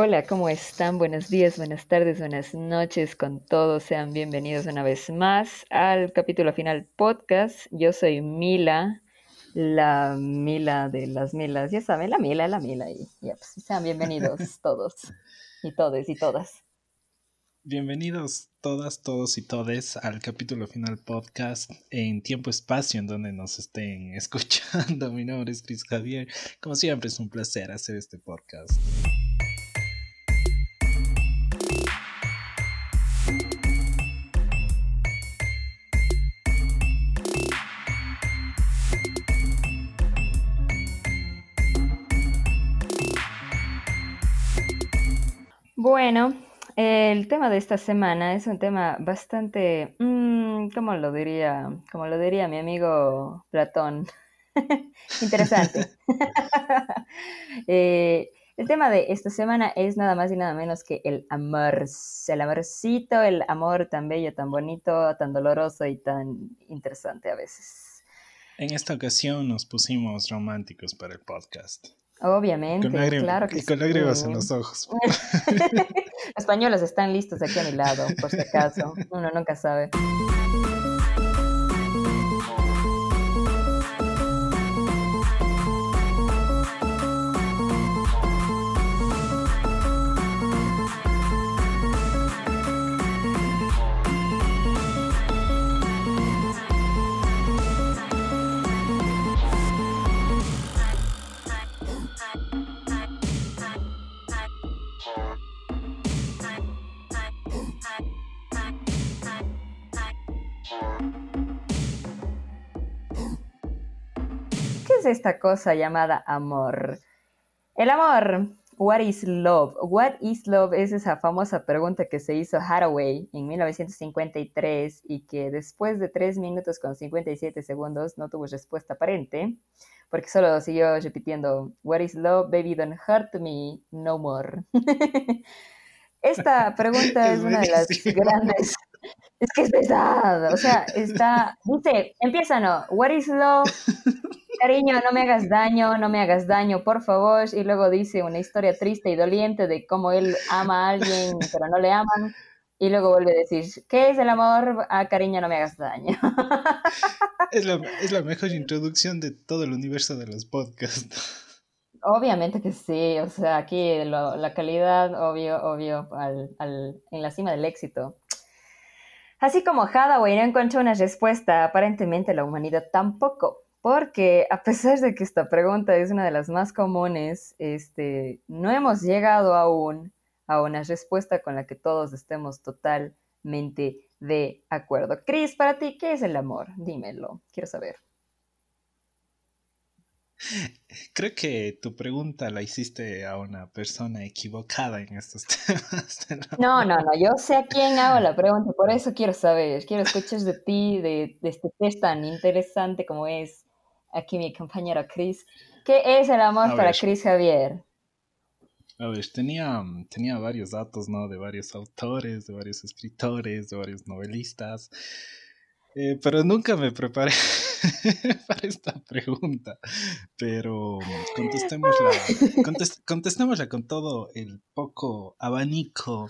Hola, ¿cómo están? Buenos días, buenas tardes, buenas noches con todos. Sean bienvenidos una vez más al capítulo final podcast. Yo soy Mila, la Mila de las Milas. Ya saben, la Mila, la Mila. Y ya, pues, sean bienvenidos todos y todes y todas. Bienvenidos todas, todos y todes al capítulo final podcast en tiempo-espacio en donde nos estén escuchando. Mi nombre es Chris Javier. Como siempre es un placer hacer este podcast. Bueno, el tema de esta semana es un tema bastante, mm, ¿cómo lo diría? Como lo diría mi amigo Platón. Interesante. Eh, el tema de esta semana es nada más y nada menos que el amor, el amorcito, el amor tan bello, tan bonito, tan doloroso y tan interesante a veces. En esta ocasión nos pusimos románticos para el podcast. Obviamente, claro que y con lágrimas en los ojos. los pañuelos están listos aquí a mi lado, por si acaso. Uno nunca sabe. Es esta cosa llamada amor? El amor, what is love? What is love es esa famosa pregunta que se hizo Hathaway en 1953 y que después de 3 minutos con 57 segundos no tuvo respuesta aparente, porque solo siguió repitiendo, what is love? Baby, don't hurt me no more. Esta pregunta es, una de las grandes. Es que es pesada. O sea, está. Dice, empieza, no. What is love? Cariño, no me hagas daño, no me hagas daño, por favor. Y luego dice una historia triste y doliente de cómo él ama a alguien, pero no le aman. Y luego vuelve a decir, ¿qué es el amor? Ah, cariño, no me hagas daño. Es la, es la mejor introducción de todo el universo de los podcasts. Obviamente que sí, o sea, aquí la calidad, obvio, obvio, al, al, en la cima del éxito. Así como Hathaway no encontró una respuesta, aparentemente la humanidad tampoco, porque a pesar de que esta pregunta es una de las más comunes, este, no hemos llegado aún a una respuesta con la que todos estemos totalmente de acuerdo. Chris, para ti, ¿qué es el amor? Dímelo, quiero saber. Creo que tu pregunta la hiciste a una persona equivocada en estos temas. No, no, no, yo sé a quién hago la pregunta, por eso quiero saber, quiero escuchar de ti, de, este test tan interesante como es aquí mi compañero Chris. ¿Qué es el amor para Chris Javier? A ver, tenía, tenía varios datos, ¿no? De varios autores, de varios escritores, de varios novelistas. Eh, pero nunca me preparé para esta pregunta. Pero contestémosla, contestémosla con todo el poco abanico,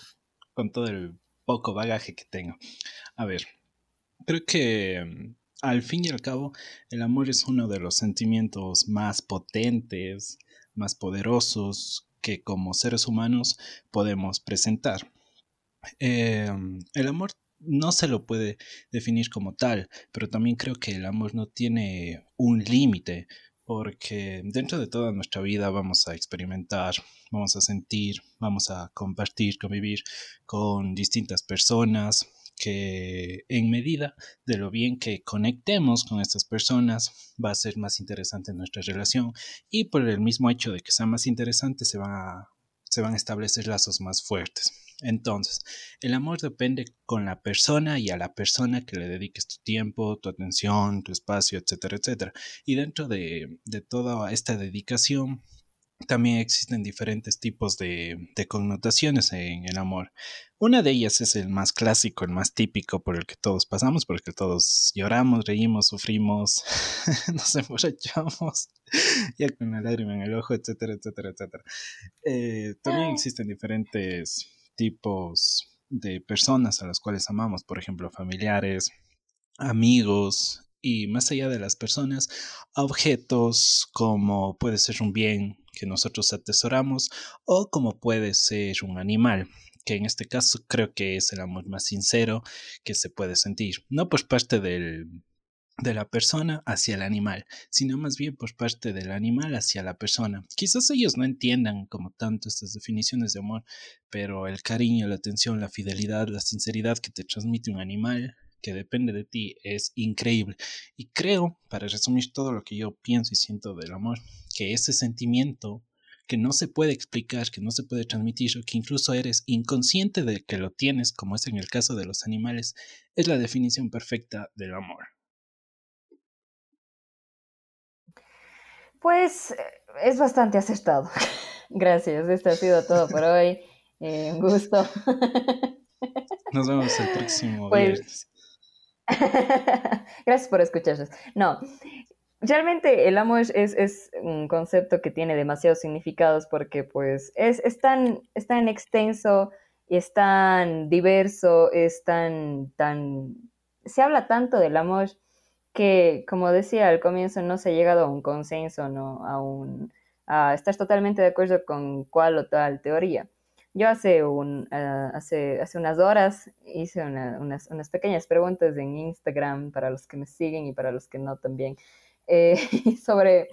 con todo el poco bagaje que tengo. A ver, creo que mm, al fin y al cabo el amor es uno de los sentimientos más potentes, más poderosos que como seres humanos podemos presentar. Em, el amor no se lo puede definir como tal, pero también creo que el amor no tiene un límite, porque dentro de toda nuestra vida vamos a experimentar, vamos a sentir, vamos a compartir, convivir con distintas personas que en medida de lo bien que conectemos con estas personas va a ser más interesante nuestra relación y por el mismo hecho de que sea más interesante se van se van a establecer lazos más fuertes. Entonces, el amor depende con la persona y a la persona que le dediques tu tiempo, tu atención, tu espacio, etcétera, etcétera. Y dentro de, toda esta dedicación, también existen diferentes tipos de, connotaciones en el amor. Una de ellas es el más clásico, el más típico por el que todos pasamos, por el que todos lloramos, reímos, sufrimos, nos emborrachamos, ya con una lágrima en el ojo, etcétera, etcétera, etcétera. Eh, también existen diferentes tipos de personas a las cuales amamos, por ejemplo, familiares, amigos, y más allá de las personas, objetos como puede ser un bien que nosotros atesoramos o como puede ser un animal, que en este caso creo que es el amor más sincero que se puede sentir, no por parte del, de la persona hacia el animal, sino más bien por parte del animal hacia la persona. Quizás ellos no entiendan como tanto estas definiciones de amor, pero el cariño, la atención, la fidelidad, la sinceridad que te transmite un animal que depende de ti es increíble. Y creo, para resumir todo lo que yo pienso y siento del amor, que ese sentimiento que no se puede explicar, que no se puede transmitir o que incluso eres inconsciente de que lo tienes, como es en el caso de los animales, es la definición perfecta del amor. Pues es bastante acertado. Gracias, esto ha sido todo por hoy. Eh, un gusto. Nos vemos el próximo pues, viernes. Gracias por escucharnos. No, realmente el amor es, un concepto que tiene demasiados significados porque pues es, tan, extenso y es tan diverso, es tan, tan... Se habla tanto del amor que, como decía al comienzo, no se ha llegado a un consenso, ¿no? A, un, a estar totalmente de acuerdo con cuál o tal teoría. Yo hace, un, ah, hace, hace unas horas hice unas, unas, pequeñas preguntas en Instagram para los que me siguen y para los que no también, eh, sobre,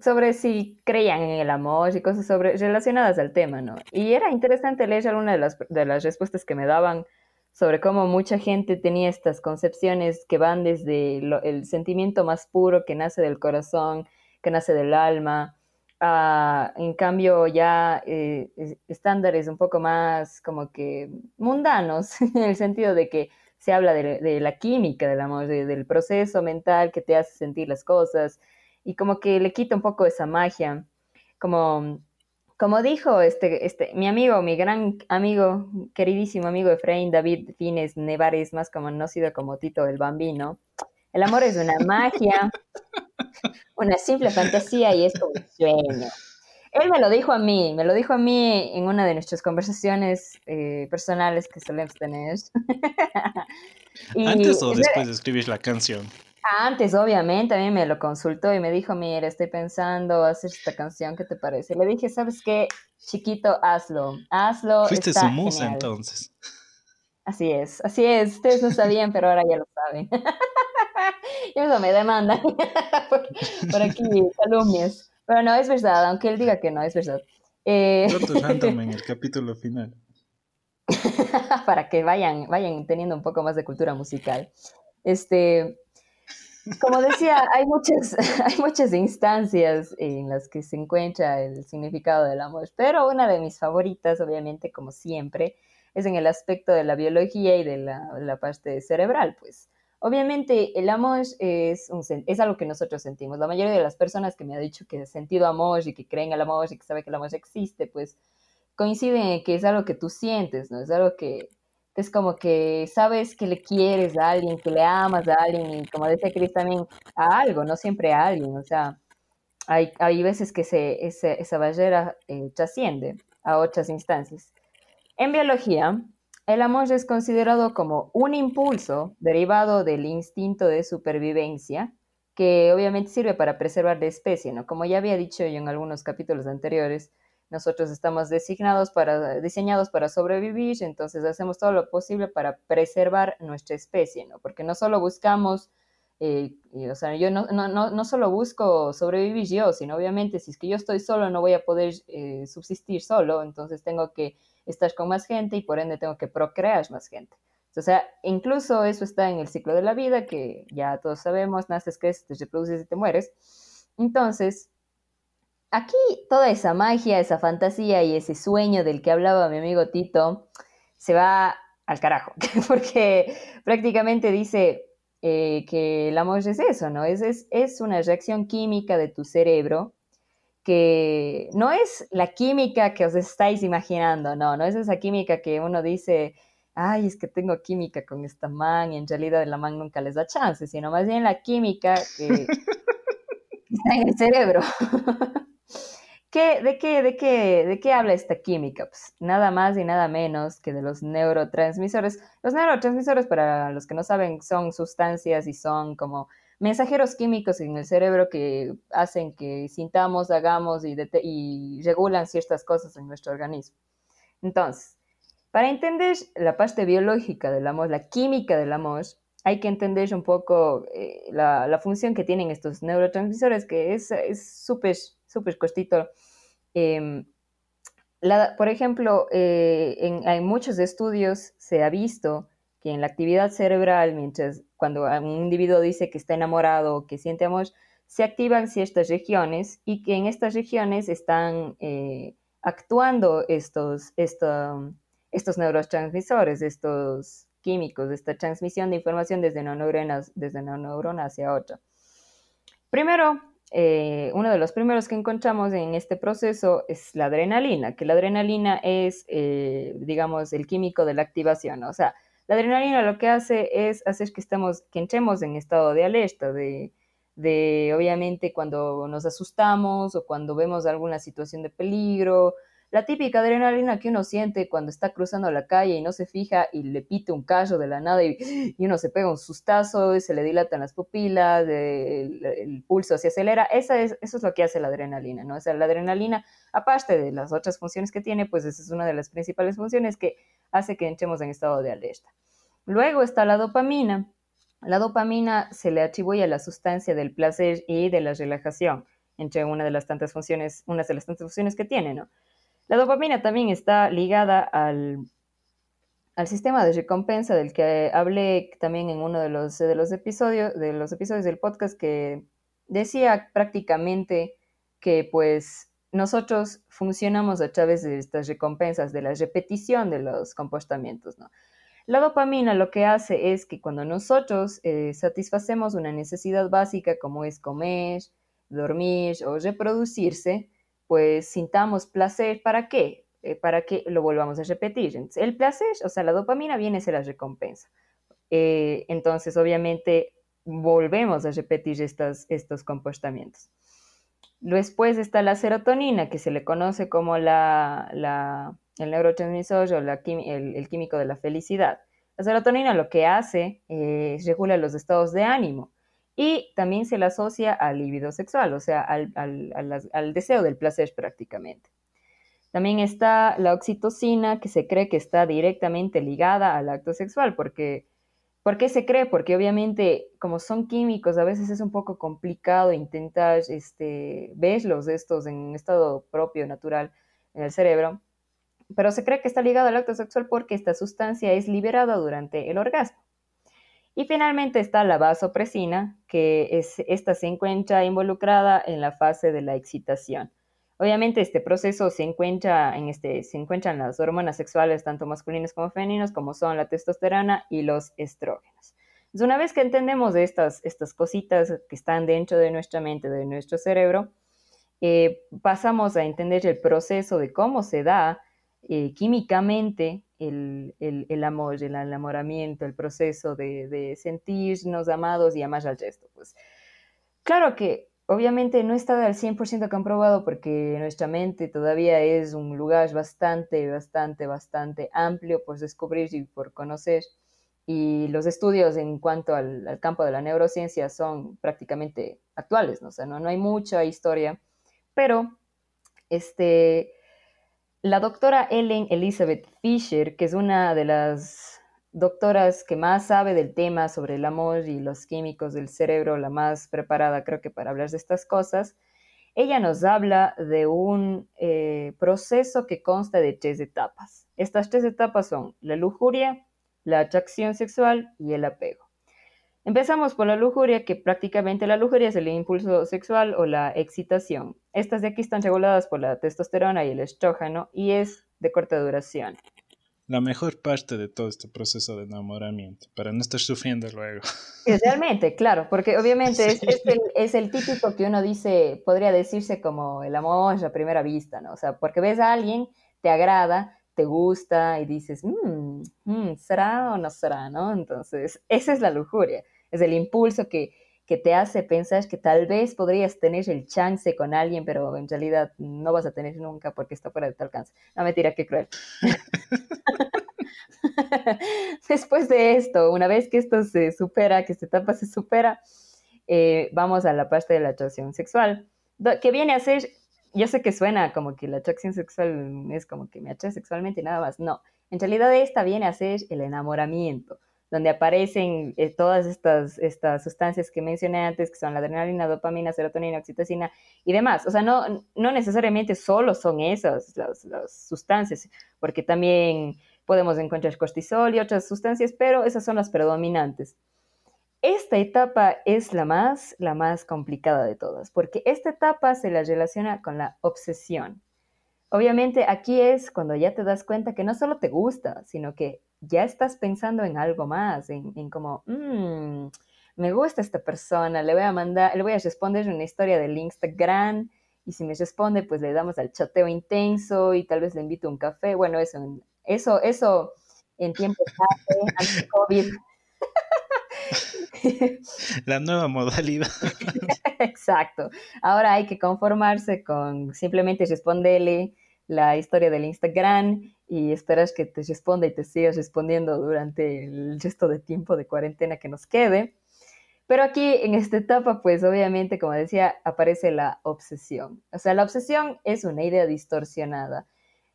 sobre si creían en el amor y cosas sobre, relacionadas al tema, ¿no? Y era interesante leer algunas de las, de las respuestas que me daban sobre cómo mucha gente tenía estas concepciones que van desde el sentimiento más puro que nace del corazón, que nace del alma, en cambio ya eh, estándares un poco más como que mundanos, en el sentido de que se habla de, la química del amor, del proceso mental que te hace sentir las cosas y como que le quita un poco esa magia. Como, como dijo este, este, mi amigo, mi gran amigo, queridísimo amigo Efraín David Fines Nevares, más conocido como Tito el Bambino, el amor es una magia una simple fantasía y es un sueño. Él me lo dijo a mí, me lo dijo a mí en una de nuestras conversaciones eh, personales que solemos tener. ¿Antes o después de escribir la canción? Antes, obviamente, a mí me lo consultó y me dijo, mira, estoy pensando hacer esta canción, ¿qué te parece? Le dije, ¿sabes qué? Chiquito, hazlo, hazlo. Fuiste su musa entonces. Así es, así es. Ustedes no sabían, pero ahora ya lo saben. y eso me demanda por, aquí, calumnias. Pero no, es verdad, aunque él diga que no, es verdad. Eh... random en el capítulo final. Para que vayan, vayan teniendo un poco más de cultura musical. Este, como decía, hay muchas, hay muchas instancias en las que se encuentra el significado del amor, pero una de mis favoritas, obviamente, como siempre, es en el aspecto de la biología y de la, parte cerebral, pues. Obviamente el amor es, un, es algo que nosotros sentimos. La mayoría de las personas que me ha dicho que ha sentido amor y que creen en el amor y que sabe que el amor existe, pues coinciden en que es algo que tú sientes, ¿no? Es algo que, es como que sabes que le quieres a alguien, que le amas a alguien y como decía Cris también, a algo, no siempre a alguien. O sea, hay, hay veces que se, esa barrera eh, trasciende a otras instancias. En biología, el amor es considerado como un impulso derivado del instinto de supervivencia que obviamente sirve para preservar la especie, ¿no? Como ya había dicho yo en algunos capítulos anteriores, nosotros estamos designados para, diseñados para sobrevivir, entonces hacemos todo lo posible para preservar nuestra especie, ¿no? Porque no solo buscamos, eh, o sea, yo no, no, no, solo busco sobrevivir yo, sino obviamente si es que yo estoy solo no voy a poder eh, subsistir solo, entonces tengo que estás con más gente y por ende tengo que procrear más gente. O sea, incluso eso está en el ciclo de la vida, que ya todos sabemos, naces, creces, te reproduces y te mueres. Entonces, aquí toda esa magia, esa fantasía y ese sueño del que hablaba mi amigo Tito se va al carajo, porque prácticamente dice eh, que el amor es eso, ¿no? Es, es, es una reacción química de tu cerebro que no es la química que os estáis imaginando, no, no es esa química que uno dice, ay, es que tengo química con esta man y en realidad la man nunca les da chance, sino más bien la química que está en el cerebro. ¿Qué, de, qué, de, qué, ¿De qué habla esta química? Pues nada más y nada menos que de los neurotransmisores. Los neurotransmisores, para los que no saben, son sustancias y son como mensajeros químicos en el cerebro que hacen que sintamos, hagamos y, y regulan ciertas cosas en nuestro organismo. Entonces, para entender la parte biológica del amor, la química del amor, hay que entender un poco eh, la, función que tienen estos neurotransmisores, que es súper, súper cortito. Em, por ejemplo, eh, en, en, muchos estudios se ha visto que en la actividad cerebral, mientras cuando un individuo dice que está enamorado o que siente amor, se activan ciertas regiones y que en estas regiones están eh, actuando estos, estos neurotransmisores, estos químicos, esta transmisión de información desde una neurona, desde una neurona hacia otra. Primero, eh, uno de los primeros que encontramos en este proceso es la adrenalina, que la adrenalina es, eh, digamos, el químico de la activación, o sea, la adrenalina lo que hace es hacer que, estemos, que entremos en estado de alerta, de, de obviamente cuando nos asustamos o cuando vemos alguna situación de peligro, la típica adrenalina que uno siente cuando está cruzando la calle y no se fija y le pite un callo de la nada y, uno se pega un sustazo y se le dilatan las pupilas, el, pulso se acelera. Esa es, eso es lo que hace la adrenalina, ¿no? O sea, la adrenalina, aparte de las otras funciones que tiene, pues esa es una de las principales funciones que hace que entremos en estado de alerta. Luego está la dopamina. La dopamina se le atribuye a la sustancia del placer y de la relajación, entre una de las tantas funciones, una de las tantas funciones que tiene, ¿no? La dopamina también está ligada al, al sistema de recompensa del que hablé también en uno de los, de los, episodios, de los episodios del podcast que decía prácticamente que pues nosotros funcionamos a través de estas recompensas, de la repetición de los comportamientos, ¿no? La dopamina lo que hace es que cuando nosotros eh, satisfacemos una necesidad básica como es comer, dormir o reproducirse, pues sintamos placer. ¿Para qué? Eh, para que lo volvamos a repetir. el placer, o sea, la dopamina viene a ser la recompensa. Eh, entonces, obviamente, volvemos a repetir estos, estos comportamientos. Después está la serotonina, que se le conoce como la, el neurotransmisor el, químico de la felicidad. La serotonina lo que hace es regula los estados de ánimo y también se la asocia al libido sexual, o sea, al, al, deseo del placer prácticamente. También está la oxitocina, que se cree que está directamente ligada al acto sexual, porque ¿Por qué se cree? Porque obviamente, como son químicos, a veces es un poco complicado intentar este, verlos estos en estado propio, natural, en el cerebro. Pero se cree que está ligado al acto sexual porque esta sustancia es liberada durante el orgasmo. Y finalmente está la vasopresina, que es, esta se encuentra involucrada en la fase de la excitación. Obviamente este proceso se encuentra en este se encuentran las hormonas sexuales tanto masculinas como femeninas como son la testosterona y los estrógenos. Entonces, una vez que entendemos estas, estas cositas que están dentro de nuestra mente, de nuestro cerebro, eh, pasamos a entender el proceso de cómo se da eh, químicamente el, el, amor, el enamoramiento, el proceso de, de sentirnos amados y amar al resto. Pues claro que obviamente no está al 100% comprobado porque nuestra mente todavía es un lugar bastante, bastante, bastante amplio por descubrir y por conocer. Y los estudios en cuanto al, campo de la neurociencia son prácticamente actuales, ¿no? O sea, no, no hay mucha historia, pero este, la doctora Ellen Elizabeth Fisher, que es una de las doctoras que más sabe del tema sobre el amor y los químicos del cerebro, la más preparada creo que para hablar de estas cosas, ella nos habla de un eh, proceso que consta de tres etapas. Estas tres etapas son la lujuria, la atracción sexual y el apego. Empezamos por la lujuria, que prácticamente la lujuria es el impulso sexual o la excitación. Estas de aquí están reguladas por la testosterona y el estrógeno y es de corta duración. la mejor parte de todo este proceso de enamoramiento, para no estar sufriendo luego. Realmente, claro, porque obviamente es, el, es, el, típico que uno dice, podría decirse como el amor a primera vista, ¿no? O sea, porque ves a alguien, te agrada, te gusta y dices, mmm, ¿será o no será, no? Entonces, esa es la lujuria, es el impulso que, que te hace pensar que tal vez podrías tener el chance con alguien, pero en realidad no vas a tener nunca porque está fuera de tu alcance. No, mentira, qué cruel. Después de esto, una vez que esto se supera, que esta etapa se supera, eh, vamos a la parte de la atracción sexual, que viene a ser, yo sé que suena como que la atracción sexual es como que me atrae sexualmente y nada más, no, en realidad esta viene a ser el enamoramiento donde aparecen eh, todas estas, estas sustancias que mencioné antes, que son la adrenalina, dopamina, serotonina, oxitocina y demás. O sea, no, no necesariamente solo son esas las, las, sustancias, porque también podemos encontrar cortisol y otras sustancias, pero esas son las predominantes. Esta etapa es la más, la más complicada de todas, porque esta etapa se la relaciona con la obsesión. Obviamente aquí es cuando ya te das cuenta que no solo te gusta, sino que ya estás pensando en algo más, en, como, mm, me gusta esta persona, le voy a mandar, le voy a responder una historia del Instagram y si me responde, pues le damos al chateo intenso y tal vez le invito a un café. Bueno, eso, eso, eso en tiempos de COVID. La nueva modalidad. Exacto. Ahora hay que conformarse con simplemente responderle la historia del Instagram y esperas que te responda y te sigas respondiendo durante el resto de tiempo de cuarentena que nos quede. Pero aquí en esta etapa, pues obviamente, como decía, aparece la obsesión. O sea, la obsesión es una idea distorsionada.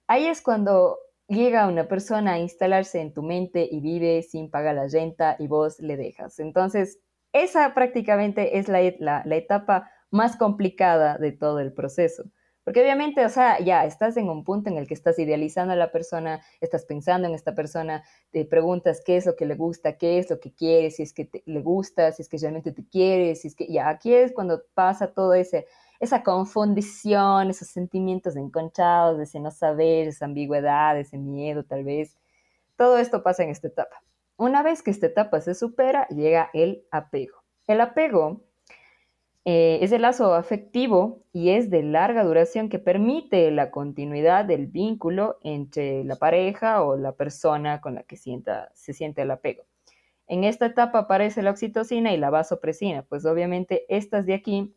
Ahí es cuando llega una persona a instalarse en tu mente y vive sin pagar la renta y vos le dejas. Entonces, esa prácticamente es la, la etapa más complicada de todo el proceso. Porque obviamente, o sea, ya estás en un punto en el que estás idealizando a la persona, estás pensando en esta persona, te preguntas qué es lo que le gusta, qué es lo que quiere, si es que le gusta, si es que realmente te quiere, si es que ya aquí es cuando pasa todo ese esa confundición, esos sentimientos enconchados, ese no saber, esa ambigüedad, ese miedo tal vez. Todo esto pasa en esta etapa. Una vez que esta etapa se supera, llega el apego. El apego eh, es el lazo afectivo y es de larga duración que permite la continuidad del vínculo entre la pareja o la persona con la que sienta, se siente el apego. En esta etapa aparece la oxitocina y la vasopresina, pues obviamente estas de aquí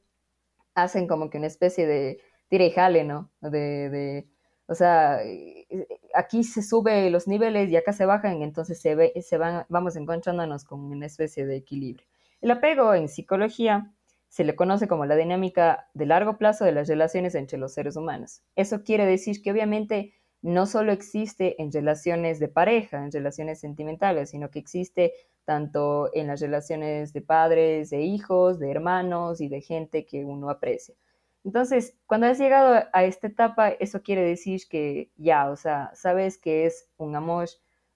hacen como que una especie de tira y jale, ¿no? De, o sea, eh, aquí se sube los niveles y acá se bajan, entonces se, ve, se van, vamos encontrándonos con una especie de equilibrio. El apego en psicología se le conoce como la dinámica de largo plazo de las relaciones entre los seres humanos. Eso quiere decir que obviamente no solo existe en relaciones de pareja, en relaciones sentimentales, sino que existe tanto en las relaciones de padres, de hijos, de hermanos y de gente que uno aprecia. Entonces, cuando has llegado a esta etapa, eso quiere decir que ya, o sea, sabes que es un amor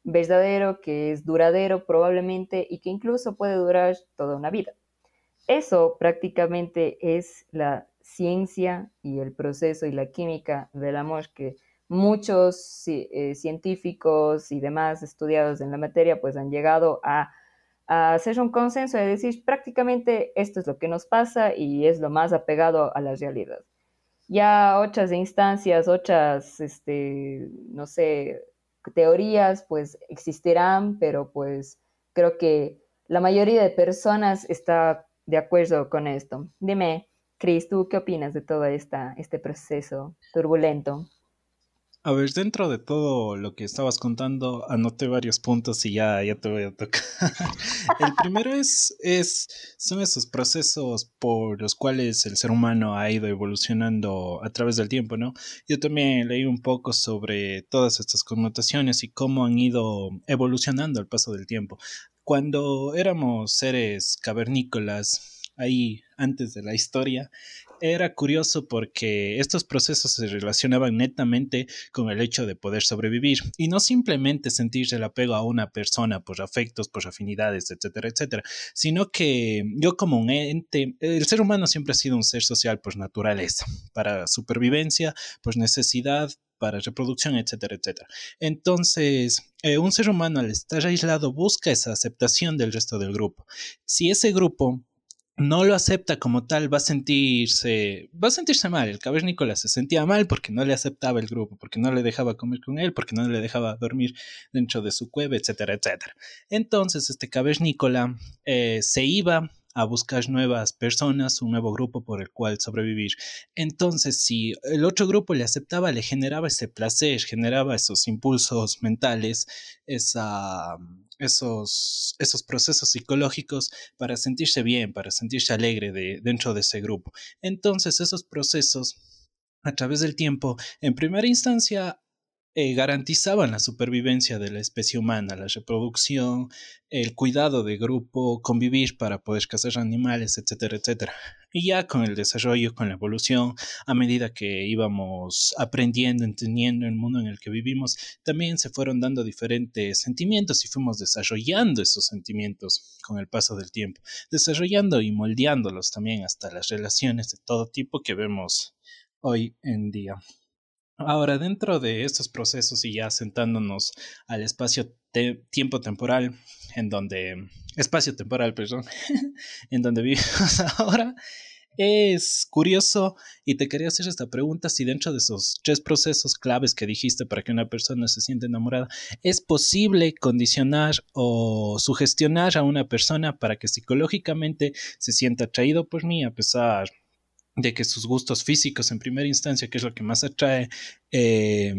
verdadero, que es duradero probablemente y que incluso puede durar toda una vida. Eso prácticamente es la ciencia y el proceso y la química del amor que muchos eh, científicos y demás estudiados en la materia pues han llegado a, hacer un consenso de decir prácticamente esto es lo que nos pasa y es lo más apegado a la realidad. Ya otras instancias, otras, este, no sé, teorías pues existirán, pero pues creo que la mayoría de personas está de acuerdo con esto. Dime, Chris, ¿tú qué opinas de todo esta, este proceso turbulento? A ver, dentro de todo lo que estabas contando, anoté varios puntos y ya, ya te voy a tocar. el primero es, es, son esos procesos por los cuales el ser humano ha ido evolucionando a través del tiempo, ¿no? Yo también leí un poco sobre todas estas connotaciones y cómo han ido evolucionando al paso del tiempo. Cuando éramos seres cavernícolas, ahí antes de la historia, era curioso porque estos procesos se relacionaban netamente con el hecho de poder sobrevivir y no simplemente sentir el apego a una persona por afectos, por afinidades, etcétera, etcétera, sino que yo como un ente, el ser humano siempre ha sido un ser social por naturaleza, para supervivencia, por necesidad, para reproducción, etcétera, etcétera. Entonces, eh, un ser humano al estar aislado busca esa aceptación del resto del grupo. Si ese grupo no lo acepta como tal, va a sentirse, va a sentirse mal. El cavernícola se sentía mal porque no le aceptaba el grupo, porque no le dejaba comer con él, porque no le dejaba dormir dentro de su cueva, etcétera, etcétera. Entonces, este cavernícola eh, se iba a buscar nuevas personas, un nuevo grupo por el cual sobrevivir. Entonces, si el otro grupo le aceptaba, le generaba ese placer, generaba esos impulsos mentales, esa, esos, esos procesos psicológicos para sentirse bien, para sentirse alegre de, dentro de ese grupo. Entonces, esos procesos a través del tiempo, en primera instancia, eh, garantizaban la supervivencia de la especie humana, la reproducción, el cuidado de grupo, convivir para poder cazar animales, etcétera, etcétera. Y ya con el desarrollo, con la evolución, a medida que íbamos aprendiendo, entendiendo el mundo en el que vivimos, también se fueron dando diferentes sentimientos y fuimos desarrollando esos sentimientos con el paso del tiempo, desarrollando y moldeándolos también hasta las relaciones de todo tipo que vemos hoy en día. Ahora, dentro de estos procesos y ya sentándonos al espacio tiempo temporal, en donde, espacio temporal, perdón, en donde vivimos ahora, es curioso y te quería hacer esta pregunta si dentro de esos tres procesos claves que dijiste para que una persona se sienta enamorada, ¿es posible condicionar o sugestionar a una persona para que psicológicamente se sienta atraído por mí a pesar de que sus gustos físicos en primera instancia, que es lo que más atrae, eh,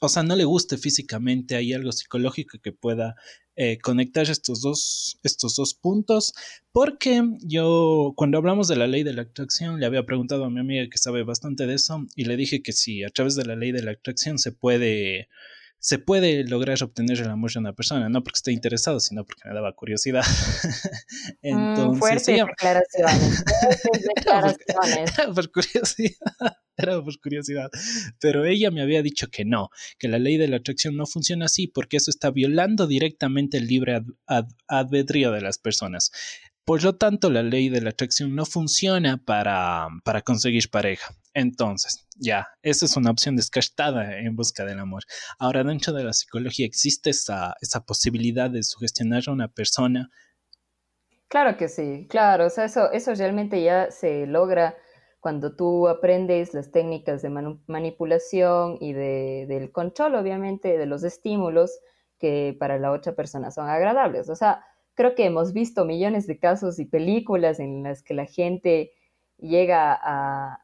o sea, no le guste físicamente, hay algo psicológico que pueda eh, conectar estos dos, estos dos puntos, porque yo cuando hablamos de la ley de la atracción le había preguntado a mi amiga que sabe bastante de eso y le dije que si a través de la ley de la atracción se puede se puede lograr obtener el amor de una persona, no porque esté interesado, sino porque me daba curiosidad. Mm, Entonces, fuertes declaraciones. Era por curiosidad, era por curiosidad. Pero ella me había dicho que no, que la ley de la atracción no funciona así porque eso está violando directamente el libre albedrío de las personas. Por lo tanto, la ley de la atracción no funciona para, para conseguir pareja. Entonces, ya, esa es una opción descartada en busca del amor. Ahora, dentro de la psicología, ¿existe esa, esa posibilidad de sugestionar a una persona? Claro que sí, claro. O sea, eso, eso realmente ya se logra cuando tú aprendes las técnicas de manipulación y de, del control, obviamente, de los estímulos que para la otra persona son agradables. O sea, creo que hemos visto millones de casos y películas en las que la gente llega a,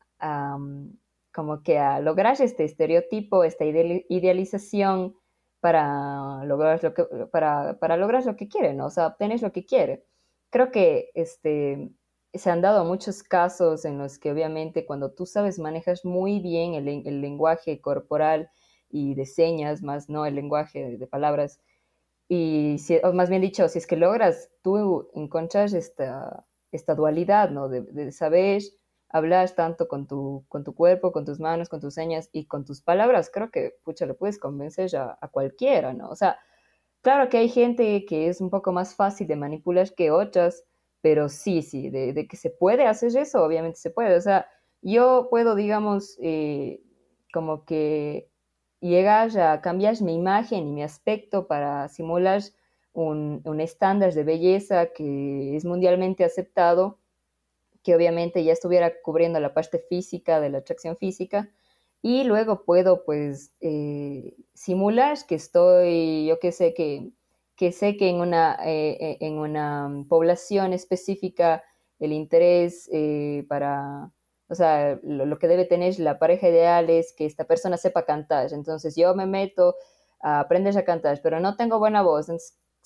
como que a lograr este estereotipo, esta idealización para lograr lo que, para, para lograr lo que quiere, ¿no? O sea, obtener lo que quiere. Creo que este, se han dado muchos casos en los que obviamente cuando tú sabes manejas muy bien el, el lenguaje corporal y de señas, más no el lenguaje de palabras, y si, o más bien dicho, si es que logras tú encontrar esta, esta dualidad, ¿no? De, de, saber hablar tanto con tu, con tu cuerpo, con tus manos, con tus señas y con tus palabras, creo que, pucha, le puedes convencer a, a cualquiera, ¿no? O sea, claro que hay gente que es un poco más fácil de manipular que otras, pero sí, sí, de, de que se puede hacer eso, obviamente se puede. O sea, yo puedo, digamos, eh, como que llegar a cambiar mi imagen y mi aspecto para simular un, un estándar de belleza que es mundialmente aceptado, que obviamente ya estuviera cubriendo la parte física de la atracción física, y luego puedo pues eh, simular que estoy, yo que sé, que, que sé que en una, eh, eh, en una población específica el interés para o sea, lo, que debe tener la pareja ideal es que esta persona sepa cantar. Entonces yo me meto a aprender a cantar, pero no tengo buena voz.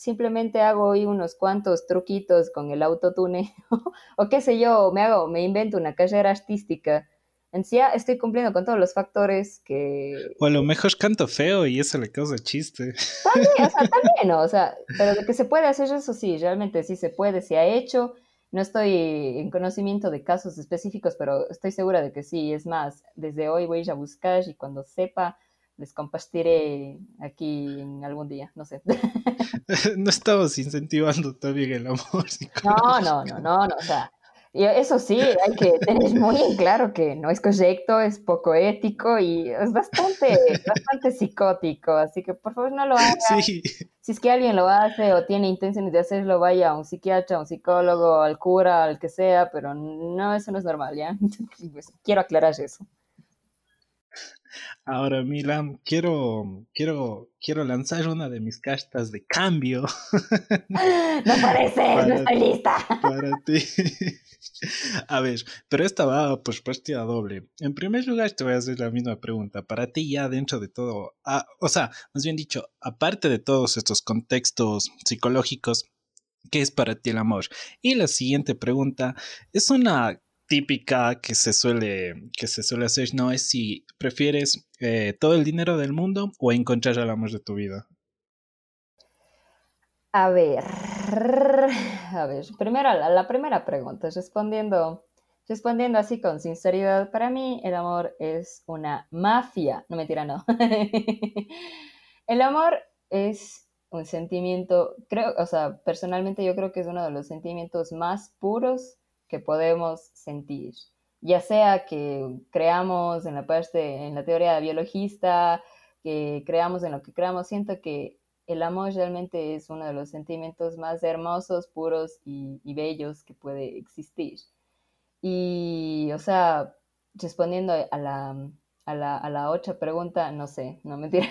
Simplemente hago hoy unos cuantos truquitos con el autotune o qué sé yo, me hago, me invento una carrera artística. En sí estoy cumpliendo con todos los factores que... O a lo mejor canto feo y eso le causa chiste. También, o sea, también, o sea, pero de que se puede hacer eso sí, realmente sí se puede, se ha hecho no estoy en conocimiento de casos específicos, pero estoy segura de que sí. Es más, desde hoy voy a ir a buscar y cuando sepa, les compartiré aquí en algún día, no sé. no estamos incentivando todavía el amor. No, no, no, no, no, o sea, eso sí, hay que tener muy en claro que no es correcto, es poco ético y es bastante, bastante psicótico. Así que por favor no lo hagan. Si es que alguien lo hace o tiene intenciones de hacerlo, vaya a un psiquiatra, a un psicólogo, al cura, al que sea, pero no, eso no es normal, ¿ya? Pues, quiero aclarar eso. Ahora, Milan, quiero, quiero, quiero lanzar una de mis cartas de cambio. No puede ser, no estoy lista. Para ti. A ver, pero esta va por partida doble. En primer lugar, te voy a hacer la misma pregunta. Para ti, ya dentro de todo, o sea, más bien dicho, aparte de todos estos contextos psicológicos, ¿qué es para ti el amor? Y la siguiente pregunta es una típica que se suele, que se suele hacer, ¿no? Es si prefieres eh, todo el dinero del mundo o encontrar el amor de tu vida. A ver, a ver, primero la, primera pregunta, respondiendo, respondiendo así con sinceridad, para mí el amor es una mafia, no mentira, no. el amor es un sentimiento, creo, o sea, personalmente yo creo que es uno de los sentimientos más puros que podemos sentir. Ya sea que creamos en la parte, en la teoría biologista, que creamos en lo que creamos, siento que el amor realmente es uno de los sentimientos más hermosos, puros y, bellos que puede existir. Y, o sea, respondiendo a la, a la, a la otra pregunta, no sé, no mentira.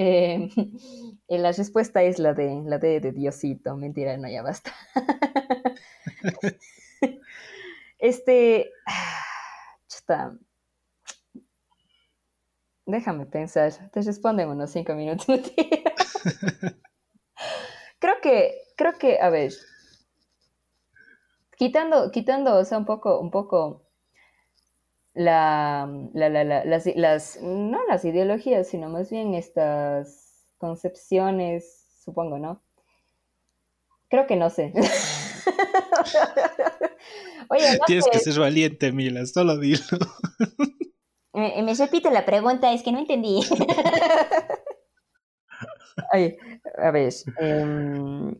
eh, la respuesta es la de, la de, de Diosito, mentira, no, ya basta. este, chuta, déjame pensar, te respondo en unos cinco minutos. creo que, creo que, a ver, quitando, quitando, o sea, un poco, un poco la, las, no las ideologías, sino más bien estas concepciones, supongo, ¿no? Creo que no sé. Oye, Tienes que ser valiente, Mila, solo dilo. Me, me repito la pregunta, es que no entendí. Ay, a ver, em,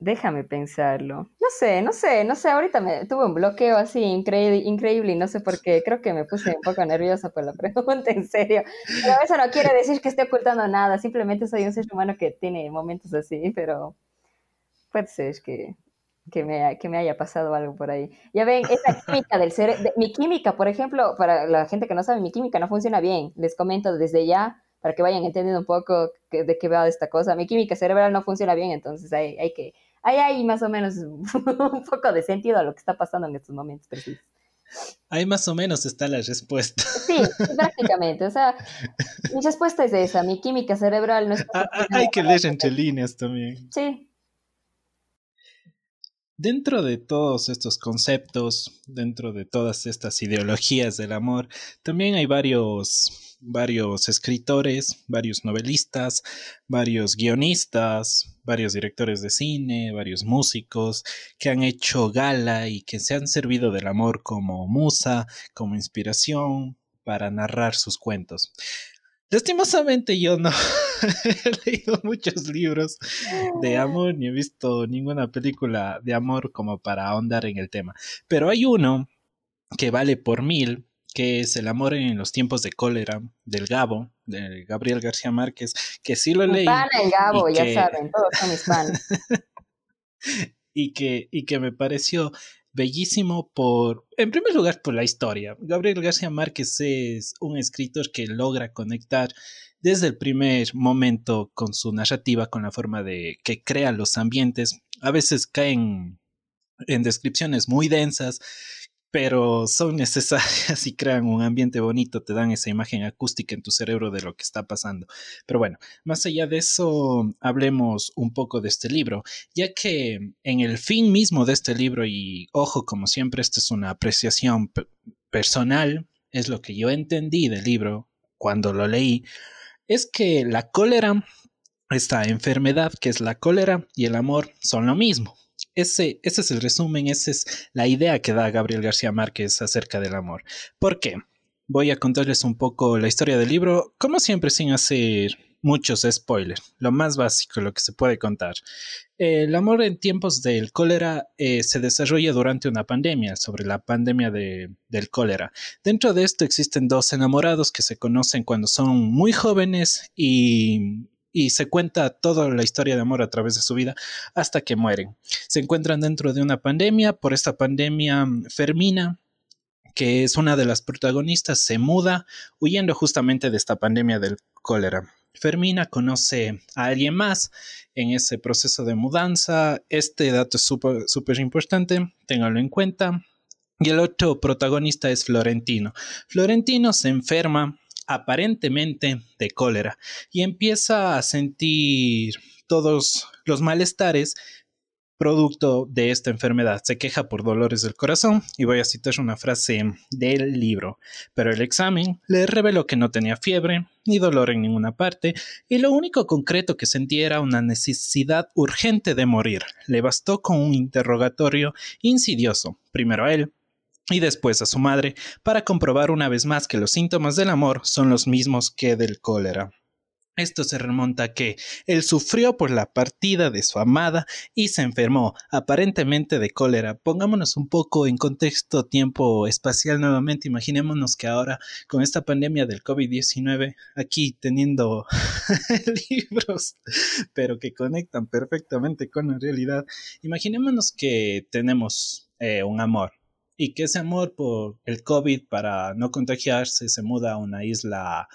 déjame pensarlo. No sé, no sé, no sé, ahorita me tuve un bloqueo así increíble, increíble y no sé por qué, creo que me puse un poco nerviosa por la pregunta, en serio. Pero eso no quiere decir que esté ocultando nada, simplemente soy un ser humano que tiene momentos así, pero puede ser que que me, haya pasado algo por ahí. Ya ven, esa química del cerebro, mi química, por ejemplo, para la gente que no sabe, mi química no funciona bien. Les comento desde ya para que vayan entendiendo un poco de qué va esta cosa. Mi química cerebral no funciona bien, entonces hay, hay que, hay, hay más o menos un poco de sentido a lo que está pasando en estos momentos precisos. Ahí más o menos está la respuesta. Sí, prácticamente. O sea, mi respuesta es esa. Mi química cerebral no está. Ah, ah, hay que leer entre líneas también. Sí, Dentro de todos estos conceptos, dentro de todas estas ideologías del amor, también hay varios, varios escritores, varios novelistas, varios guionistas, varios directores de cine, varios músicos que han hecho gala y que se han servido del amor como musa, como inspiración para narrar sus cuentos. Lastimosamente yo no he leído muchos libros de amor ni he visto ninguna película de amor como para ahondar en el tema. Pero hay uno que vale por mil, que es El amor en los tiempos de cólera del Gabo, de Gabriel García Márquez, que sí lo leí. Pan el Gabo, ya saben, todos son mis fans. y, que, y que me pareció bellísimo por, en primer lugar, por la historia. Gabriel García Márquez es un escritor que logra conectar desde el primer momento con su narrativa, con la forma de que crea los ambientes. A veces caen en descripciones muy densas pero son necesarias y crean un ambiente bonito, te dan esa imagen acústica en tu cerebro de lo que está pasando. Pero bueno, más allá de eso, hablemos un poco de este libro, ya que en el fin mismo de este libro, y ojo, como siempre, esta es una apreciación personal, es lo que yo entendí del libro cuando lo leí, es que la cólera, esta enfermedad que es la cólera y el amor son lo mismo ese, ese es el resumen, esa es la idea que da Gabriel García Márquez acerca del amor. ¿Por qué? Voy a contarles un poco la historia del libro, como siempre sin hacer muchos spoilers, lo más básico, lo que se puede contar. El amor en tiempos del cólera eh, se desarrolla durante una pandemia, sobre la pandemia de, del cólera. Dentro de esto existen dos enamorados que se conocen cuando son muy jóvenes y, y se cuenta toda la historia de amor a través de su vida hasta que mueren. Se encuentran dentro de una pandemia, por esta pandemia Fermina que es una de las protagonistas, se muda huyendo justamente de esta pandemia del cólera. Fermina conoce a alguien más en ese proceso de mudanza. Este dato es súper importante, ténganlo en cuenta. Y el otro protagonista es Florentino. Florentino se enferma aparentemente de cólera y empieza a sentir todos los malestares producto de esta enfermedad. Se queja por dolores del corazón y voy a citar una frase del libro. Pero el examen le reveló que no tenía fiebre ni dolor en ninguna parte y lo único concreto que sentía era una necesidad urgente de morir. Le bastó con un interrogatorio insidioso, primero a él y después a su madre, para comprobar una vez más que los síntomas del amor son los mismos que del cólera. Esto se remonta a que él sufrió por la partida de su amada y se enfermó, aparentemente de cólera. Pongámonos un poco en contexto tiempo espacial nuevamente. Imaginémonos que ahora con esta pandemia del COVID-19, aquí teniendo libros, pero que conectan perfectamente con la realidad, imaginémonos que tenemos eh, un amor y que ese amor por el COVID para no contagiarse se muda a una isla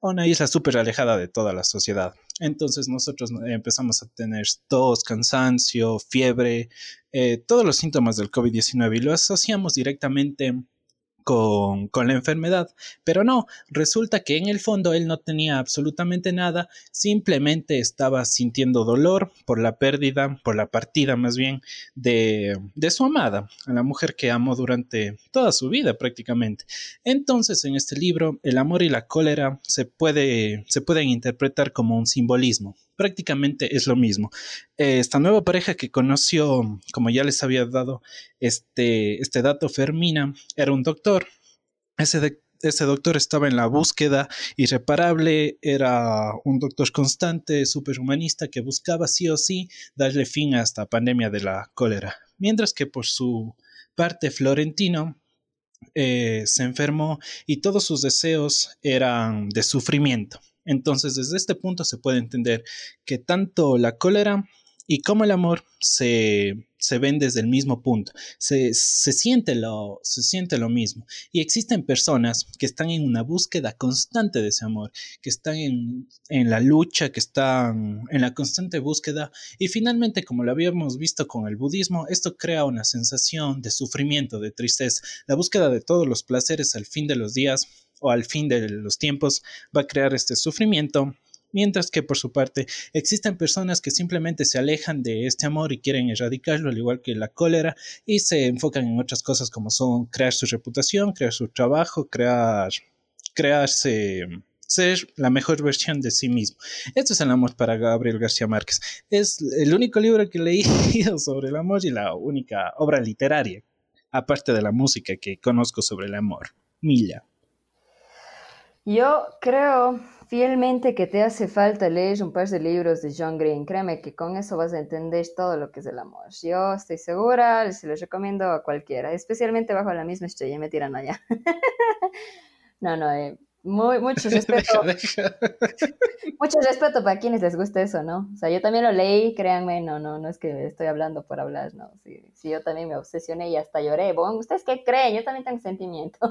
una isla súper alejada de toda la sociedad. Entonces nosotros empezamos a tener tos, cansancio, fiebre, eh, todos los síntomas del COVID-19 y lo asociamos directamente con, la enfermedad. Pero no, resulta que en el fondo él no tenía absolutamente nada, simplemente estaba sintiendo dolor por la pérdida, por la partida más bien, de, de su amada, a la mujer que amó durante toda su vida prácticamente. Entonces en este libro el amor y la cólera se, puede, se pueden interpretar como un simbolismo prácticamente es lo mismo. Esta nueva pareja que conoció, como ya les había dado este, este dato, Fermina, era un doctor. Ese, ese doctor estaba en la búsqueda irreparable, era un doctor constante, superhumanista, que buscaba sí o sí darle fin a esta pandemia de la cólera. Mientras que por su parte Florentino eh, se enfermó y todos sus deseos eran de sufrimiento. Entonces, desde este punto se puede entender que tanto la cólera y como el amor se, se ven desde el mismo punto, se, siente lo, se siente lo mismo. Y existen personas que están en una búsqueda constante de ese amor, que están en, en la lucha, que están en la constante búsqueda. Y finalmente, como lo habíamos visto con el budismo, esto crea una sensación de sufrimiento, de tristeza. La búsqueda de todos los placeres al fin de los días o al fin de los tiempos va a crear este sufrimiento, mientras que por su parte existen personas que simplemente se alejan de este amor y quieren erradicarlo, al igual que la cólera, y se enfocan en otras cosas como son crear su reputación, crear su trabajo, crear, crearse ser la mejor versión de sí mismo. Esto es el amor para Gabriel García Márquez. Es el único libro que leí sobre el amor y la única obra literaria, aparte de la música que conozco sobre el amor. Milla. Yo creo fielmente que te hace falta leer un par de libros de John Green. Créeme que con eso vas a entender todo lo que es el amor. Yo estoy segura, se los recomiendo a cualquiera, especialmente bajo la misma estrella. Me tiran allá. no, no, eh, muy, mucho respeto. mucho respeto para quienes les guste eso, ¿no? O sea, yo también lo leí, créanme, no, no, no es que estoy hablando por hablar, no. Sí, sí yo también me obsesioné y hasta lloré. Bueno, ¿ustedes qué creen? Yo también tengo sentimientos.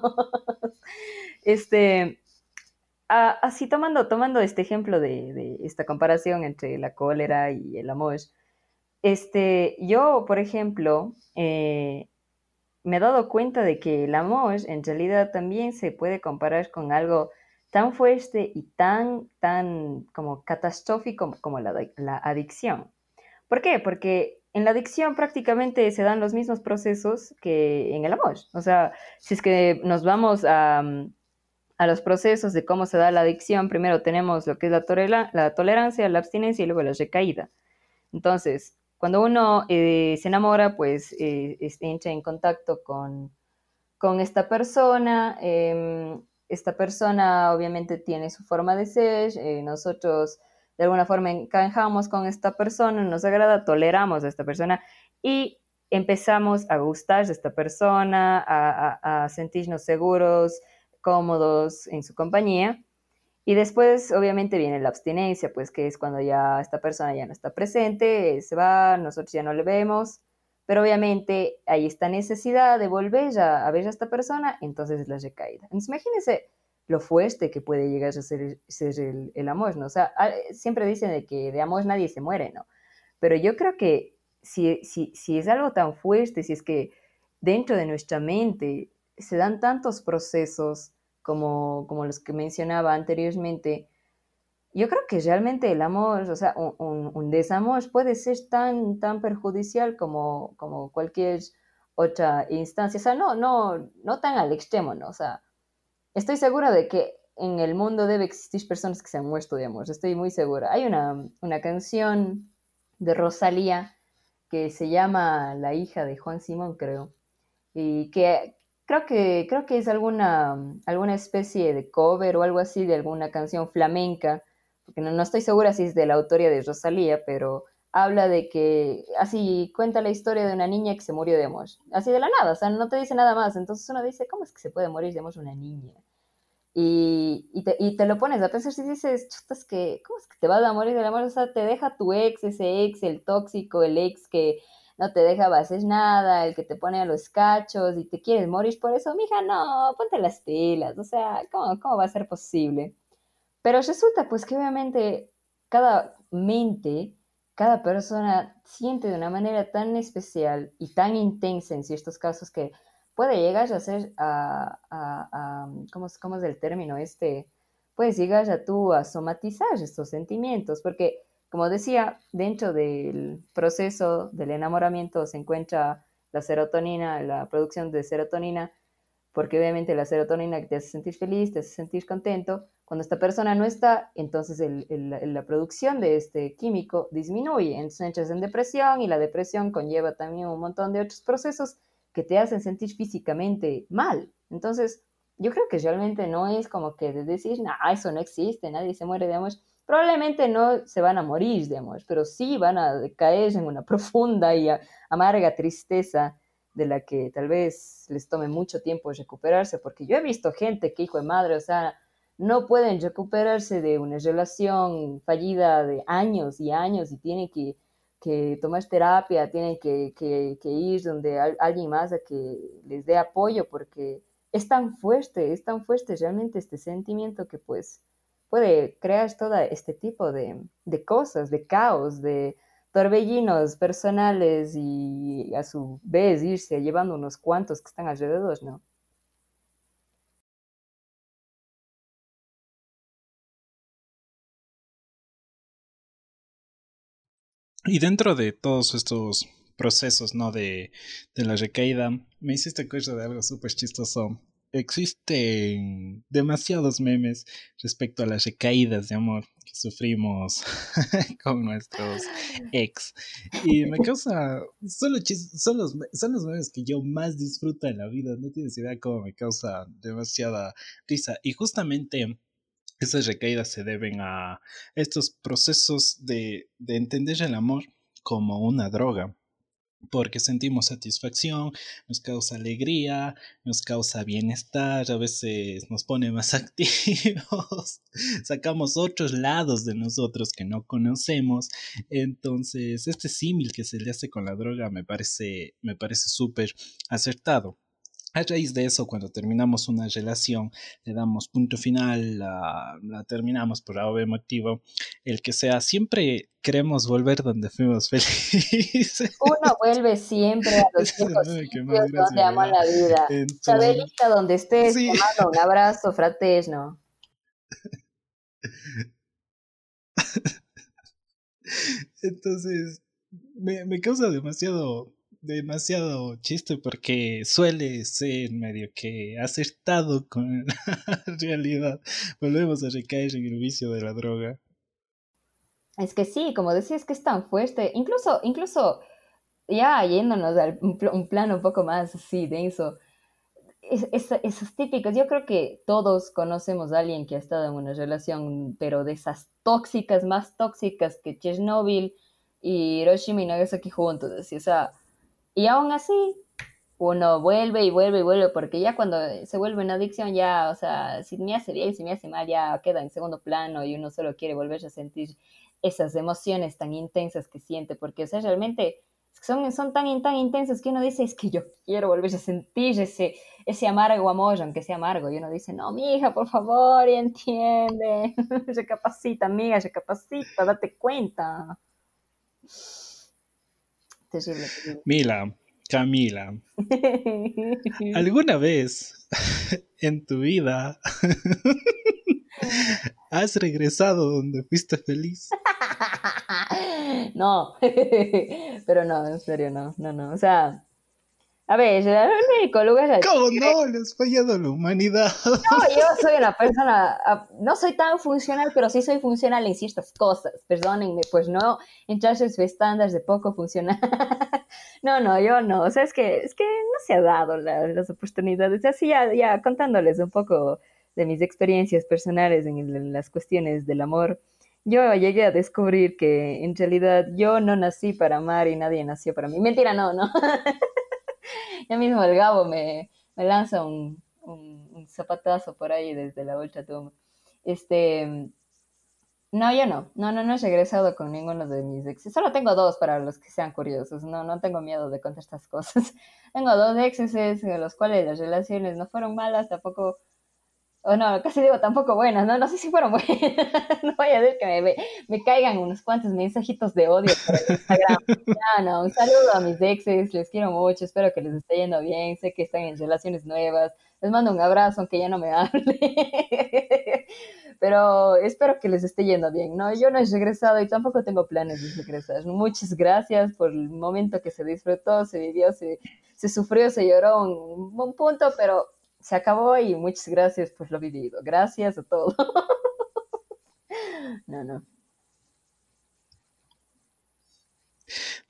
este, así tomando, tomando este ejemplo de, esta comparación entre la cólera y el amor, este, yo, por ejemplo, eh, me he dado cuenta de que el amor en realidad también se puede comparar con algo tan fuerte y tan, tan como catastrófico como, la, la, adicción. ¿Por qué? Porque en la adicción prácticamente se dan los mismos procesos que en el amor. O sea, si es que nos vamos a, a los procesos de cómo se da la adicción, primero tenemos lo que es la, la tolerancia, la abstinencia y luego la recaída. Entonces, cuando uno eh, se enamora, pues eh, entra en contacto con, con esta persona, em, esta persona obviamente tiene su forma de ser, eh, nosotros de alguna forma encajamos con esta persona, nos agrada, toleramos a esta persona y empezamos a gustar de esta persona, a, sentirnos seguros, cómodos en su compañía. Y después, obviamente, viene la abstinencia, pues que es cuando ya esta persona ya no está presente, se va, nosotros ya no le vemos, pero obviamente hay esta necesidad de volver a, ver a esta persona, entonces es la recaída. Entonces, imagínense lo fuerte que puede llegar a ser, ser el, amor, ¿no? O sea, siempre dicen de que de amor nadie se muere, ¿no? Pero yo creo que si, si, si es algo tan fuerte, si es que dentro de nuestra mente se dan tantos procesos como, como los que mencionaba anteriormente, yo creo que realmente el amor, o sea, un, un, desamor puede ser tan, tan perjudicial como, como cualquier otra instancia. O sea, no, no, no tan al extremo, ¿no? O sea, estoy segura de que en el mundo debe existir personas que se han muerto de amor, estoy muy segura. Hay una, una canción de Rosalía que se llama La hija de Juan Simón, creo, y que creo que, creo que es alguna, alguna especie de cover o algo así de alguna canción flamenca, porque no, no estoy segura si es de la autoría de Rosalía, pero habla de que, así cuenta la historia de una niña que se murió de amor, así de la nada, o sea, no te dice nada más, entonces uno dice, ¿cómo es que se puede morir de amor una niña? Y, y, te, lo pones a pensar si dices, chutas, que, ¿cómo es que te vas a morir del amor? O sea, te deja tu ex, ese ex, el tóxico, el ex que no te deja hacer nada, el que te pone a los cachos y te quieres morir por eso, mija, no, ponte las pilas, o sea, ¿cómo, cómo va a ser posible? Pero resulta pues que obviamente cada mente, cada persona siente de una manera tan especial y tan intensa en ciertos casos que puede llegar a ser, a, a, ¿cómo, ¿cómo, es el término este? Puedes llegar a tú a somatizar estos sentimientos, porque como decía, dentro del proceso del enamoramiento se encuentra la serotonina, la producción de serotonina, porque obviamente la serotonina te hace sentir feliz, te hace sentir contento. Cuando esta persona no está, entonces la producción de este químico disminuye, entonces entras en depresión y la depresión conlleva también un montón de otros procesos que te hacen sentir físicamente mal. Entonces, yo creo que realmente no es como que de decir, no, eso no existe, nadie se muere de amor. Probablemente no se van a morir de amor, pero sí van a caer en una profunda y amarga tristeza de la que tal vez les tome mucho tiempo recuperarse, porque yo he visto gente que, hijo de madre, o sea, no pueden recuperarse de una relación fallida de años y años y tienen que que tomar terapia, tienen que, ir donde alguien más a que les dé apoyo, porque es tan fuerte, es tan fuerte realmente este sentimiento que pues puede crear todo este tipo de, de cosas, de caos, de torbellinos personales y a su vez irse llevando unos cuantos que están alrededor, ¿no? Y dentro de todos estos procesos, ¿no? De, de la recaída, me hiciste acuerdo de algo súper chistoso. Existen demasiados memes respecto a las recaídas de amor que sufrimos con nuestros ex. Y me causa. Son los, son, los, son los memes que yo más disfruto en la vida. No tienes idea cómo me causa demasiada risa. Y justamente esas recaídas se deben a estos procesos de, entender el amor como una droga porque sentimos satisfacción, nos causa alegría, nos causa bienestar, a veces nos pone más activos, sacamos otros lados de nosotros que no conocemos. Entonces, este símil que se le hace con la droga me parece me parece súper acertado. A raíz de eso, cuando terminamos una relación, le damos punto final, la, terminamos por algún motivo, el que sea, siempre queremos volver donde fuimos felices. Uno vuelve siempre a los viejos donde ama la vida. Chabelita, donde estés, sí. mando un abrazo fraterno. Entonces, me, me causa demasiado demasiado chiste porque suele ser medio que acertado con la realidad. Volvemos a recaer en el vicio de la droga. Es que sí, como decías, que es tan fuerte. Incluso, incluso ya yéndonos a un, plano un poco más así denso, esos típicos, yo creo que todos conocemos a alguien que ha estado en una relación, pero de esas tóxicas, más tóxicas que Chernobyl y Hiroshima y Nagasaki juntos, así, o y aún así uno vuelve y vuelve y vuelve, porque ya cuando se vuelve una adicción, ya, o sea, si me hace bien, si me hace mal, ya queda en segundo plano y uno solo quiere volverse a sentir esas emociones tan intensas que siente, porque, o sea, realmente son, son tan, tan intensas que uno dice, es que yo quiero volverse a sentir ese, ese amargo amor, aunque sea amargo, y uno dice, no, mi hija, por favor, entiende, recapacita, amiga, recapacita, date cuenta. Mila, Camila, ¿alguna vez en tu vida has regresado donde fuiste feliz? No, pero no, en serio, no, no, no. O sea, a ver, el único lugar... ¿Cómo no? Le has fallado a la humanidad. No, yo soy una persona, no soy tan funcional, pero sí soy funcional en ciertas cosas. Perdónenme, pues no entrar en estándares de poco funcional. No, no, yo no. O sea, es que, es que no se ha dado las oportunidades. Así ya, ya contándoles un poco de mis experiencias personales en las cuestiones del amor yo llegué a descubrir que en realidad yo no nací para amar y nadie nació para mí. Mentira, no, no. ya mismo el Gabo me, lanza un, zapatazo por ahí desde la tumba. Este, no, yo no. No, no, no he regresado con ninguno de mis exes. Solo tengo dos para los que sean curiosos. No, no tengo miedo de contar estas cosas. tengo dos exes los cuales las relaciones no fueron malas, tampoco o no, casi digo tampoco buenas, no, no sé si fueron buenas, no voy a decir que me, me, caigan unos cuantos mensajitos de odio por Instagram. No, no, un saludo a mis exes, les quiero mucho, espero que les esté yendo bien, sé que están en relaciones nuevas, les mando un abrazo aunque ya no me hable, pero espero que les esté yendo bien, ¿no? Yo no he regresado y tampoco tengo planes de regresar. Muchas gracias por el momento que se disfrutó, se vivió, se, se sufrió, se lloró un, un punto, pero se acabó y muchas gracias por lo vivido. Gracias a todos. no, no.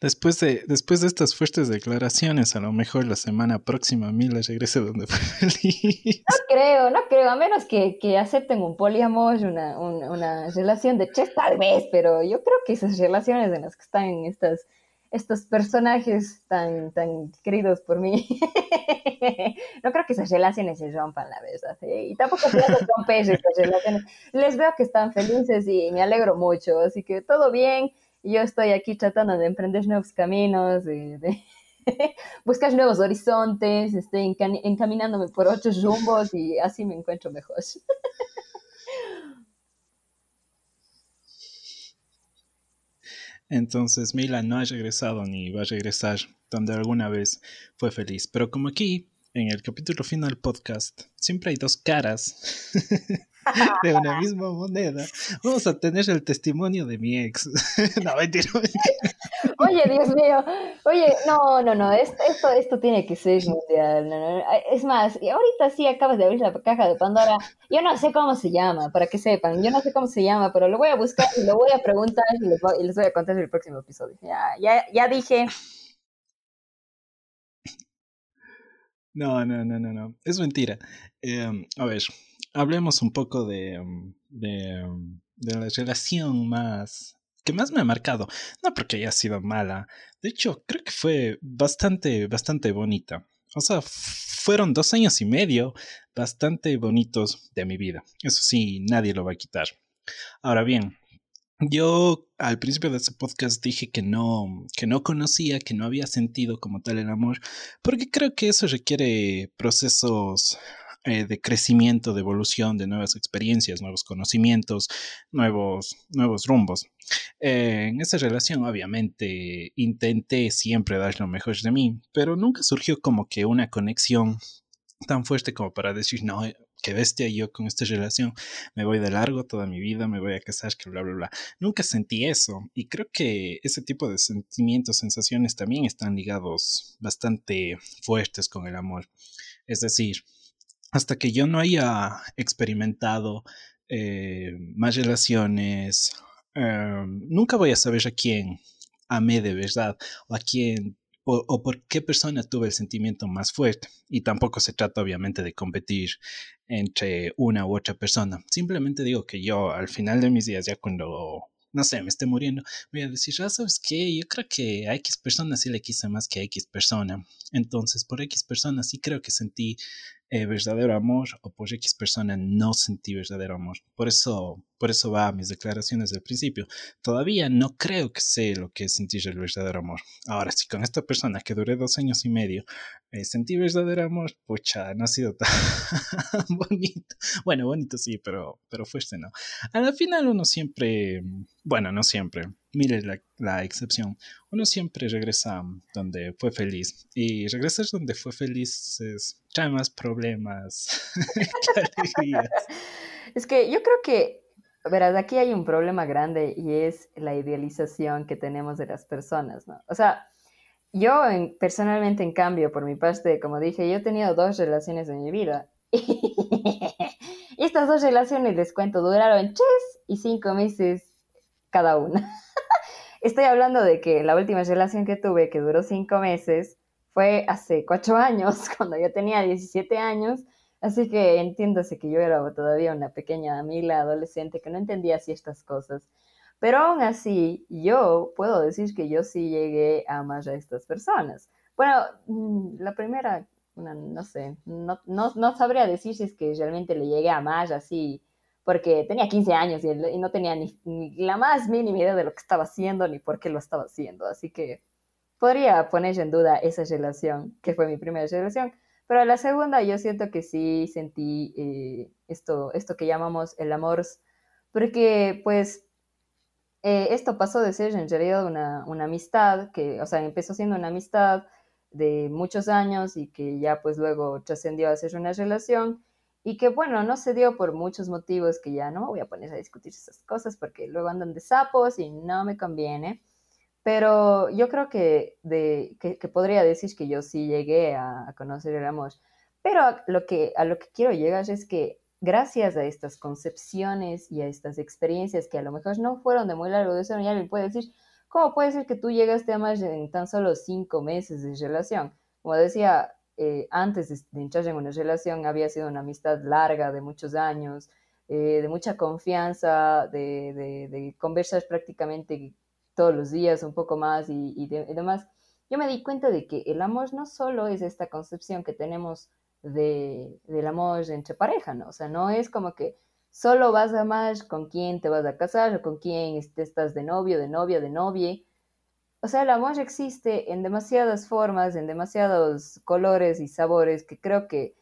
Después de, después de estas fuertes declaraciones, a lo mejor la semana próxima Mila regrese donde fue feliz. No creo, no creo, a menos que, acepten un poliamor, una, una, relación de chef tal vez, pero yo creo que esas relaciones en las que están estas estos personajes tan, tan queridos por mí. no creo que esas relaciones se rompan, la verdad. ¿eh? Y tampoco se romper esas relaciones. Les veo que están felices y me alegro mucho. Así que todo bien. Yo estoy aquí tratando de emprender nuevos caminos, de, buscar nuevos horizontes, estoy encaminándome por otros rumbos y así me encuentro mejor. Entonces Mila no ha regresado ni va a regresar donde alguna vez fue feliz. Pero como aquí, en el capítulo final podcast, siempre hay dos caras de una misma moneda. Vamos a tener el testimonio de mi ex. no, mentira, Oye, Dios mío. Oye, no, no, no. Esto, esto, tiene que ser mundial. Es más, ahorita sí acabas de abrir la caja de Pandora. Yo no sé cómo se llama, para que sepan. Yo no sé cómo se llama, pero lo voy a buscar y lo voy a preguntar y les voy, a contar en el próximo episodio. Ya, ya, ya dije. No, no, no, no, no. Es mentira. Em, a ver, hablemos un poco de, em, de, em, de, la relación más que más me ha marcado. No porque haya sido mala. De hecho, creo que fue bastante, bastante bonita. O sea, fueron dos años y medio bastante bonitos de mi vida. Eso sí, nadie lo va a quitar. Ahora bien, yo al principio de este podcast dije que no, que no conocía, que no había sentido como tal el amor, porque creo que eso requiere procesos eh, de crecimiento, de evolución, de nuevas experiencias, nuevos conocimientos, nuevos, nuevos rumbos. Eh, en esa relación, obviamente, intenté siempre dar lo mejor de mí, pero nunca surgió como que una conexión tan fuerte como para decir, no, que bestia yo con esta relación, me voy de largo toda mi vida, me voy a casar, que bla, bla, bla. Nunca sentí eso y creo que ese tipo de sentimientos, sensaciones también están ligados bastante fuertes con el amor. Es decir, hasta que yo no haya experimentado eh, más relaciones, em, nunca voy a saber a quién amé de verdad o a quién o, por qué persona tuve el sentimiento más fuerte. Y tampoco se trata obviamente de competir entre una u otra persona. Simplemente digo que yo al final de mis días, ya cuando no sé, me esté muriendo, voy a decir, ah, ¿sabes qué? Yo creo que a X persona sí le quise más que a X persona. Entonces, por X persona sí creo que sentí eh, verdadero amor o por X persona no sentí verdadero amor. Por eso, por eso va a mis declaraciones del principio. Todavía no creo que sé lo que es sentir el verdadero amor. Ahora, si con esta persona que duré dos años y medio eh, sentí verdadero amor, pucha, no ha sido tan bonito. Bueno, bonito sí, pero, pero fuerte no. A la final uno siempre, bueno, no siempre, mire la, la, excepción. Uno siempre regresa donde fue feliz. Y regresar donde fue feliz es, trae más problemas Es que yo creo que, verás, aquí hay un problema grande y es la idealización que tenemos de las personas, ¿no? O sea, yo personalmente, en cambio, por mi parte, como dije, yo he tenido dos relaciones en mi vida. y estas dos relaciones, les cuento, duraron tres y cinco meses cada una. Estoy hablando de que la última relación que tuve, que duró cinco meses, fue hace cuatro años, cuando yo tenía 17 años. Así que entiéndase que yo era todavía una pequeña Mila adolescente que no entendía así estas cosas. Pero aún así, yo puedo decir que yo sí llegué a amar a estas personas. Bueno, mm, la primera, no, sé, no, no, sabría decir si es que realmente le llegué a amar así porque tenía 15 años y, no tenía ni, la más mínima idea de lo que estaba haciendo ni por qué lo estaba haciendo. Así que podría poner en duda esa relación, que fue mi primera relación. Pero la segunda yo siento que sí sentí eh, esto, esto que llamamos el amor, porque pues eh, esto pasó de ser en realidad una, una amistad, que, o sea, empezó siendo una amistad de muchos años y que ya pues luego trascendió a ser una relación y que bueno, no se dio por muchos motivos que ya no voy a poner a discutir esas cosas porque luego andan de sapos y no me conviene. Pero yo creo que, de, que, podría decir que yo sí llegué a, conocer el amor. Pero a lo, que, a lo que quiero llegar es que gracias a estas concepciones y a estas experiencias que a lo mejor no fueron de muy largo de ya me puede decir, ¿cómo puede ser que tú llegaste a amar en tan solo cinco meses de relación? Como decía, eh, antes de, entrar en una relación había sido una amistad larga de muchos años, eh, de mucha confianza, de, conversar prácticamente todos los días un poco más y, demás. Yo me di cuenta de que el amor no solo es esta concepción que tenemos de, del amor entre pareja, ¿no? O sea, no es como que solo vas a amar con quién te vas a casar o con quién estás de novio, de novia, de novie, o sea, el amor existe en demasiadas formas, en demasiados colores y sabores que creo que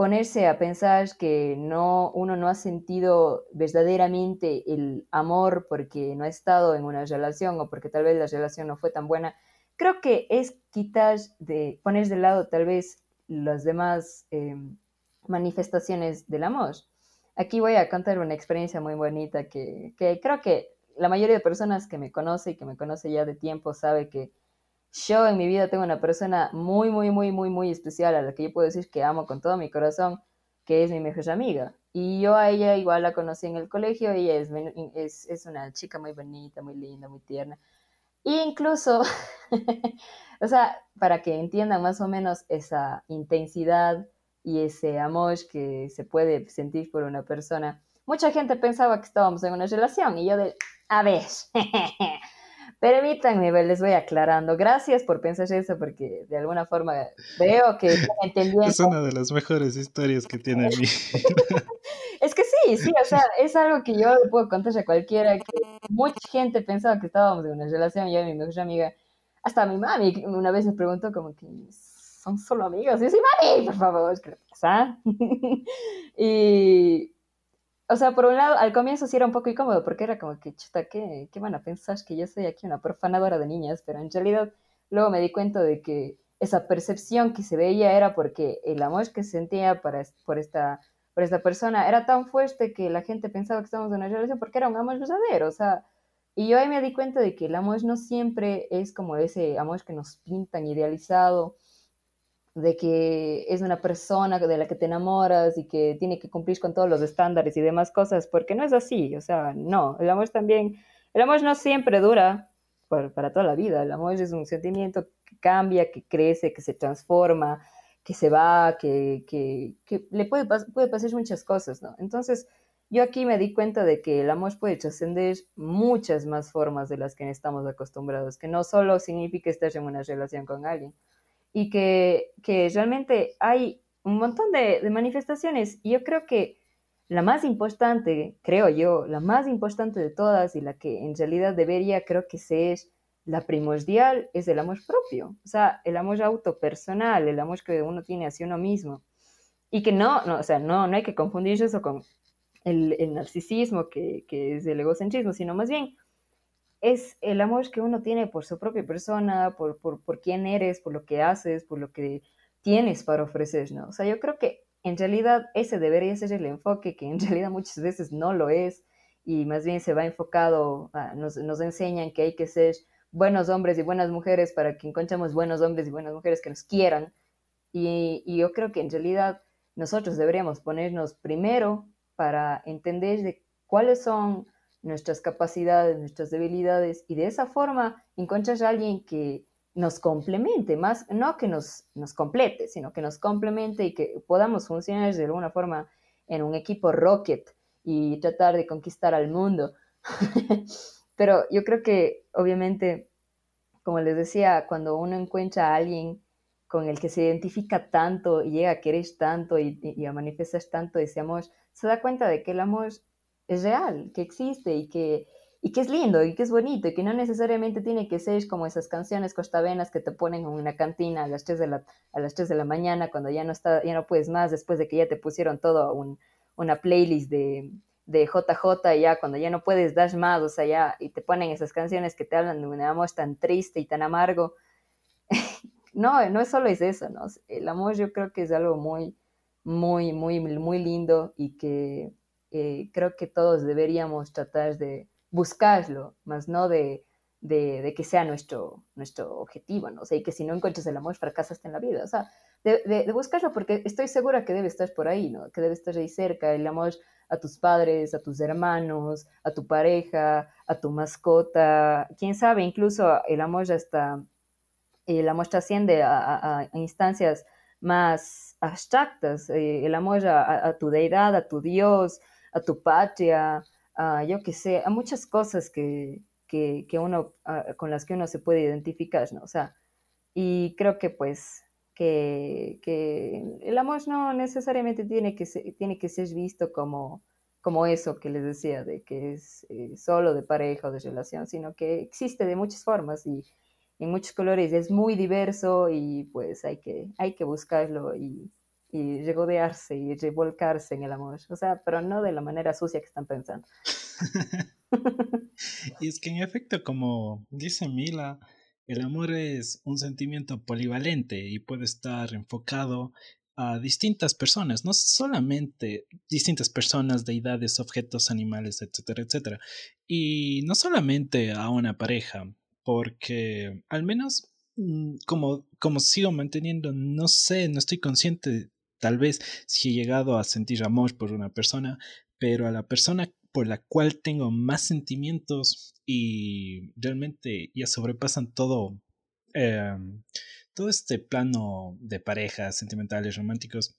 ponerse a pensar que no, uno no ha sentido verdaderamente el amor porque no ha estado en una relación o porque tal vez la relación no fue tan buena, creo que es quitar de, poner de lado tal vez las demás eh, manifestaciones del amor. Aquí voy a contar una experiencia muy bonita que, que creo que la mayoría de personas que me conoce y que me conoce ya de tiempo sabe que yo en mi vida tengo una persona muy, muy, muy, muy, muy especial a la que yo puedo decir que amo con todo mi corazón, que es mi mejor amiga. Y yo a ella igual la conocí en el colegio, ella es, es, es una chica muy bonita, muy linda, muy tierna. E incluso, o sea, para que entiendan más o menos esa intensidad y ese amor que se puede sentir por una persona, mucha gente pensaba que estábamos en una relación y yo de, a ver, permítanme, les voy aclarando. Gracias por pensar eso, porque de alguna forma veo que entendiendo. Es una de las mejores historias que tiene mí. es que sí, sí, o sea, es algo que yo le puedo contar a cualquiera, que mucha gente pensaba que estábamos en una relación, yo y mi mejor amiga, hasta mi mami una vez me preguntó como que son solo amigos, y yo sí, mami, por favor, ¿qué pasa? y o sea, por un lado, al comienzo sí era un poco incómodo porque era como que, chuta, ¿qué, ¿qué van a pensar? Que yo soy aquí una profanadora de niñas, pero en realidad luego me di cuenta de que esa percepción que se veía era porque el amor que se sentía para, por, esta, por esta persona era tan fuerte que la gente pensaba que estábamos en una relación porque era un amor verdadero, o sea, y yo ahí me di cuenta de que el amor no siempre es como ese amor que nos pintan idealizado, de que es una persona de la que te enamoras y que tiene que cumplir con todos los estándares y demás cosas, porque no es así, o sea, no, el amor también, el amor no siempre dura, para, toda la vida. El amor es un sentimiento que cambia, que crece, que se transforma, que se va, que, que, que le puede, puede pasar muchas cosas, ¿no? Entonces, yo aquí me di cuenta de que el amor puede trascender muchas más formas de las que estamos acostumbrados, que no solo significa estar en una relación con alguien, y que, que realmente hay un montón de, de manifestaciones. Yo creo que la más importante, creo yo, la más importante de todas y la que en realidad debería, creo que ser la primordial, es el amor propio. O sea, el amor autopersonal, el amor que uno tiene hacia uno mismo. Y que no, no o sea, no, no hay que confundir eso con el, narcisismo, que, es el egocentrismo, sino más bien es el amor que uno tiene por su propia persona, por, por, por quién eres, por lo que haces, por lo que tienes para ofrecer, ¿no? O sea, yo creo que en realidad ese debería ser el enfoque, que en realidad muchas veces no lo es, y más bien se va enfocado, nos, nos enseñan que hay que ser buenos hombres y buenas mujeres para que encontremos buenos hombres y buenas mujeres que nos quieran. Y, y yo creo que en realidad nosotros deberíamos ponernos primero para entender de cuáles son nuestras capacidades, nuestras debilidades y de esa forma encontrar a alguien que nos complemente, más no que nos, nos complete, sino que nos complemente y que podamos funcionar de alguna forma en un equipo rocket y tratar de conquistar al mundo. Pero yo creo que obviamente, como les decía, cuando uno encuentra a alguien con el que se identifica tanto y llega a querer tanto y, a manifestar tanto ese amor, se da cuenta de que el amor es real, que existe y que, y que es lindo y que es bonito y que no necesariamente tiene que ser como esas canciones costavenas que te ponen en una cantina a las 3 de la, a las 3 de la mañana cuando ya no, está, ya no puedes más después de que ya te pusieron todo un, una playlist de, de JJ ya cuando ya no puedes dar más, o sea, ya y te ponen esas canciones que te hablan de un amor tan triste y tan amargo no, no solo es eso, ¿no? El amor yo creo que es algo muy, muy, muy, muy lindo y que eh, creo que todos deberíamos tratar de buscarlo, más no de, de, que sea nuestro, nuestro objetivo, ¿no? O sea, y que si no encuentras el amor fracasaste en la vida, o sea, de, de, buscarlo porque estoy segura que debe estar por ahí, ¿no? Que debe estar ahí cerca, el amor a tus padres, a tus hermanos, a tu pareja, a tu mascota, quién sabe, incluso el amor ya está el amor trasciende a, instancias más abstractas, eh, el amor a, tu deidad, a tu Dios, a tu patria, a yo qué sé, a muchas cosas que, que, uno, con las que uno se puede identificar, ¿no? O sea, y creo que pues que, que, el amor no necesariamente tiene que ser, tiene que ser visto como, como eso que les decía, de que es eh, solo de pareja o de relación, sino que existe de muchas formas y en muchos colores, es muy diverso y pues hay que, hay que buscarlo y, y regodearse y revolcarse en el amor, o sea, pero no de la manera sucia que están pensando. y es que en efecto, como dice Mila, el amor es un sentimiento polivalente y puede estar enfocado a distintas personas, no solamente distintas personas, deidades, objetos, animales, etcétera, etcétera. Y no solamente a una pareja, porque al menos mm, como, como sigo manteniendo, no sé, no estoy consciente tal vez si he llegado a sentir amor por una persona, pero a la persona por la cual tengo más sentimientos y realmente ya sobrepasan todo, em, todo este plano de parejas sentimentales, románticos,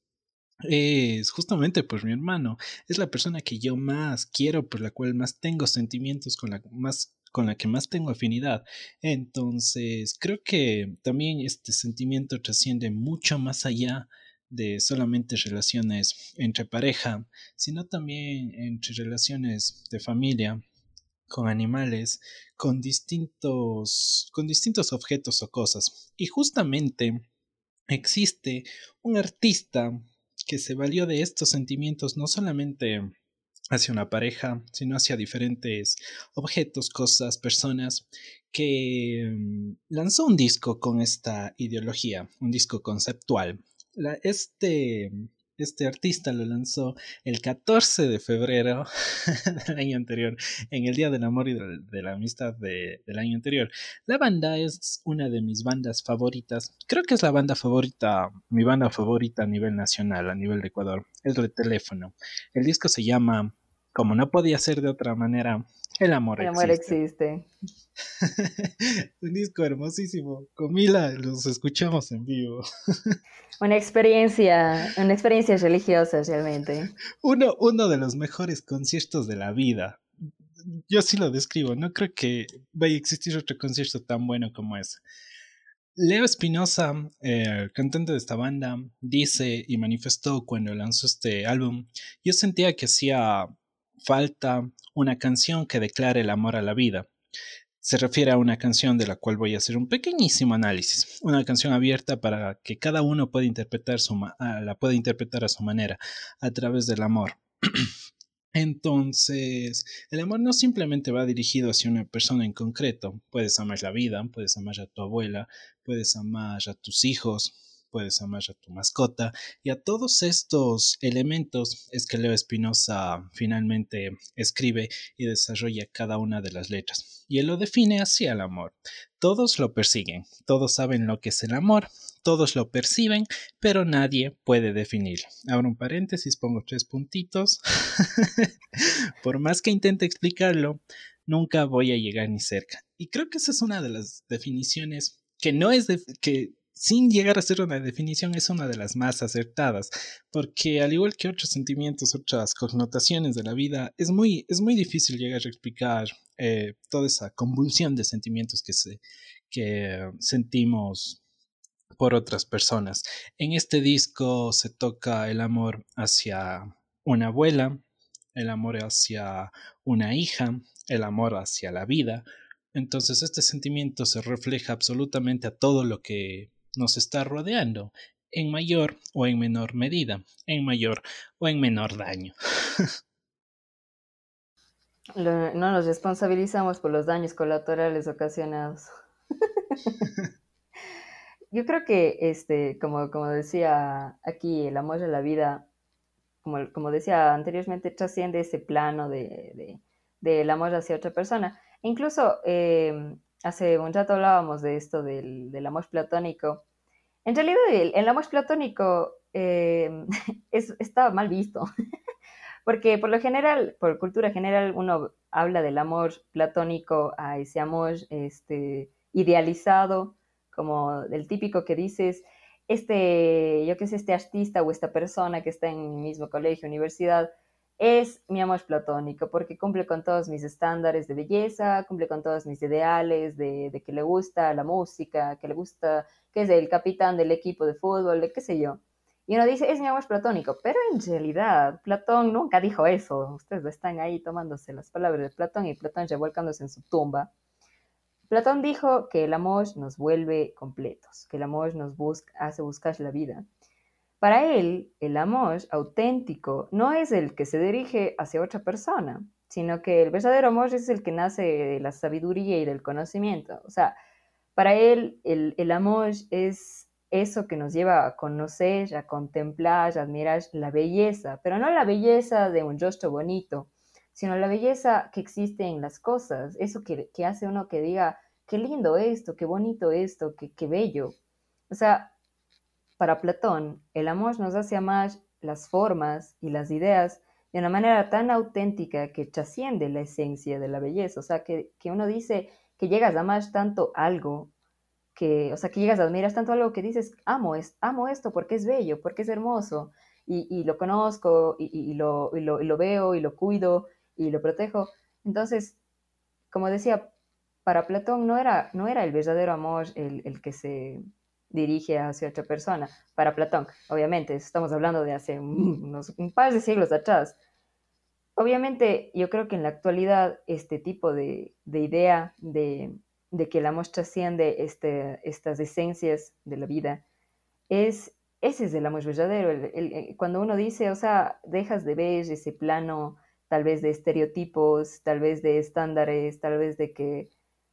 es justamente por mi hermano. Es la persona que yo más quiero, por la cual más tengo sentimientos, con la más con la que más tengo afinidad. Entonces, creo que también este sentimiento trasciende mucho más allá de solamente relaciones entre pareja, sino también entre relaciones de familia, con animales, con distintos, con distintos objetos o cosas. Y justamente existe un artista que se valió de estos sentimientos no solamente hacia una pareja, sino hacia diferentes objetos, cosas, personas, que mm, lanzó un disco con esta ideología, un disco conceptual. Este, este artista lo lanzó el 14 de febrero del año anterior, en el Día del Amor y de, la Amistad del año anterior. La banda es una de mis bandas favoritas. Creo que es la banda favorita, mi banda favorita a nivel nacional, a nivel de Ecuador. Es de teléfono. El disco se llama como no podía ser de otra manera, El amor El amor existe. Un disco hermosísimo. Con Mila los escuchamos en vivo. Una experiencia, una experiencia religiosa realmente. Uno, uno de los mejores conciertos de la vida. Yo sí lo describo, no creo que vaya a existir otro concierto tan bueno como ese. Leo Espinosa, eh, cantante de esta banda, dice y manifestó cuando lanzó este álbum, yo sentía que hacía falta una canción que declare el amor a la vida. Se refiere a una canción de la cual voy a hacer un pequeñísimo análisis, una canción abierta para que cada uno pueda interpretar ah, la pueda interpretar a su manera, a través del amor. Entonces, el amor no simplemente va dirigido hacia una persona en concreto. Puedes amar la vida, puedes amar a tu abuela, puedes amar a tus hijos, puedes amar a tu mascota. Y a todos estos elementos es que Leo Espinosa finalmente escribe y desarrolla cada una de las letras. Y él lo define así al amor. Todos lo persiguen, todos saben lo que es el amor, todos lo perciben, pero nadie puede definirlo. Abro un paréntesis, pongo tres puntitos. Por más que intente explicarlo, nunca voy a llegar ni cerca. Y creo que esa es una de las definiciones que no es de, que sin llegar a ser una definición es una de las más acertadas, porque al igual que otros sentimientos, otras connotaciones de la vida, es muy, es muy difícil llegar a explicar eh, toda esa convulsión de sentimientos que, se, que sentimos por otras personas. En este disco se toca el amor hacia una abuela, el amor hacia una hija, el amor hacia la vida. Entonces este sentimiento se refleja absolutamente a todo lo que nos está rodeando, en mayor o en menor medida, en mayor o en menor daño. no nos responsabilizamos por los daños colaterales ocasionados. yo creo que, este, como, como decía aquí, el amor de la vida, como, como decía anteriormente, trasciende ese plano de, del amor hacia otra persona. Incluso em, hace un rato hablábamos de esto del, amor platónico. En realidad, el, amor platónico em, es, está mal visto, porque por lo general, por cultura general, uno habla del amor platónico a ese amor este, idealizado como el típico que dices, este, yo qué sé, este artista o esta persona que está en mi mismo colegio, universidad, es mi amor platónico, porque cumple con todos mis estándares de belleza, cumple con todos mis ideales de, de, que le gusta la música, que le gusta, que es el capitán del equipo de fútbol, de qué sé yo. Y uno dice, es mi amor platónico, pero en realidad Platón nunca dijo eso. Ustedes están ahí tomándose las palabras de Platón y Platón revolcándose en su tumba. Platón dijo que el amor nos vuelve completos, que el amor nos hace buscar la vida. Para él, el amor auténtico no es el que se dirige hacia otra persona, sino que el verdadero amor es el que nace de la sabiduría y del conocimiento. O sea, para él el, el amor es eso que nos lleva a conocer, a contemplar, a admirar la belleza, pero no la belleza de un rostro bonito, sino la belleza que existe en las cosas, eso que, hace uno que diga, qué lindo esto, qué bonito esto, qué, qué bello. O sea, para Platón, el amor nos hace amar las formas y las ideas de una manera tan auténtica que trasciende la esencia de la belleza. O sea, que, uno dice que llegas a amar tanto algo, que, o sea, que llegas a admirar tanto algo que dices, amo, es, amo esto porque es bello, porque es hermoso, y, lo conozco, y lo veo, y lo cuido, y lo protejo. Entonces, como decía, para Platón no era, no era el verdadero amor el, que se dirige hacia otra persona. Para Platón, obviamente, estamos hablando de hace unos, un par de siglos atrás. Obviamente, yo creo que en la actualidad este tipo de, idea de, que el amor trasciende este, estas esencias de la vida es ese es el amor verdadero. cuando uno dice, o sea, dejas de ver ese plano tal vez de estereotipos, tal vez de estándares, tal vez de que,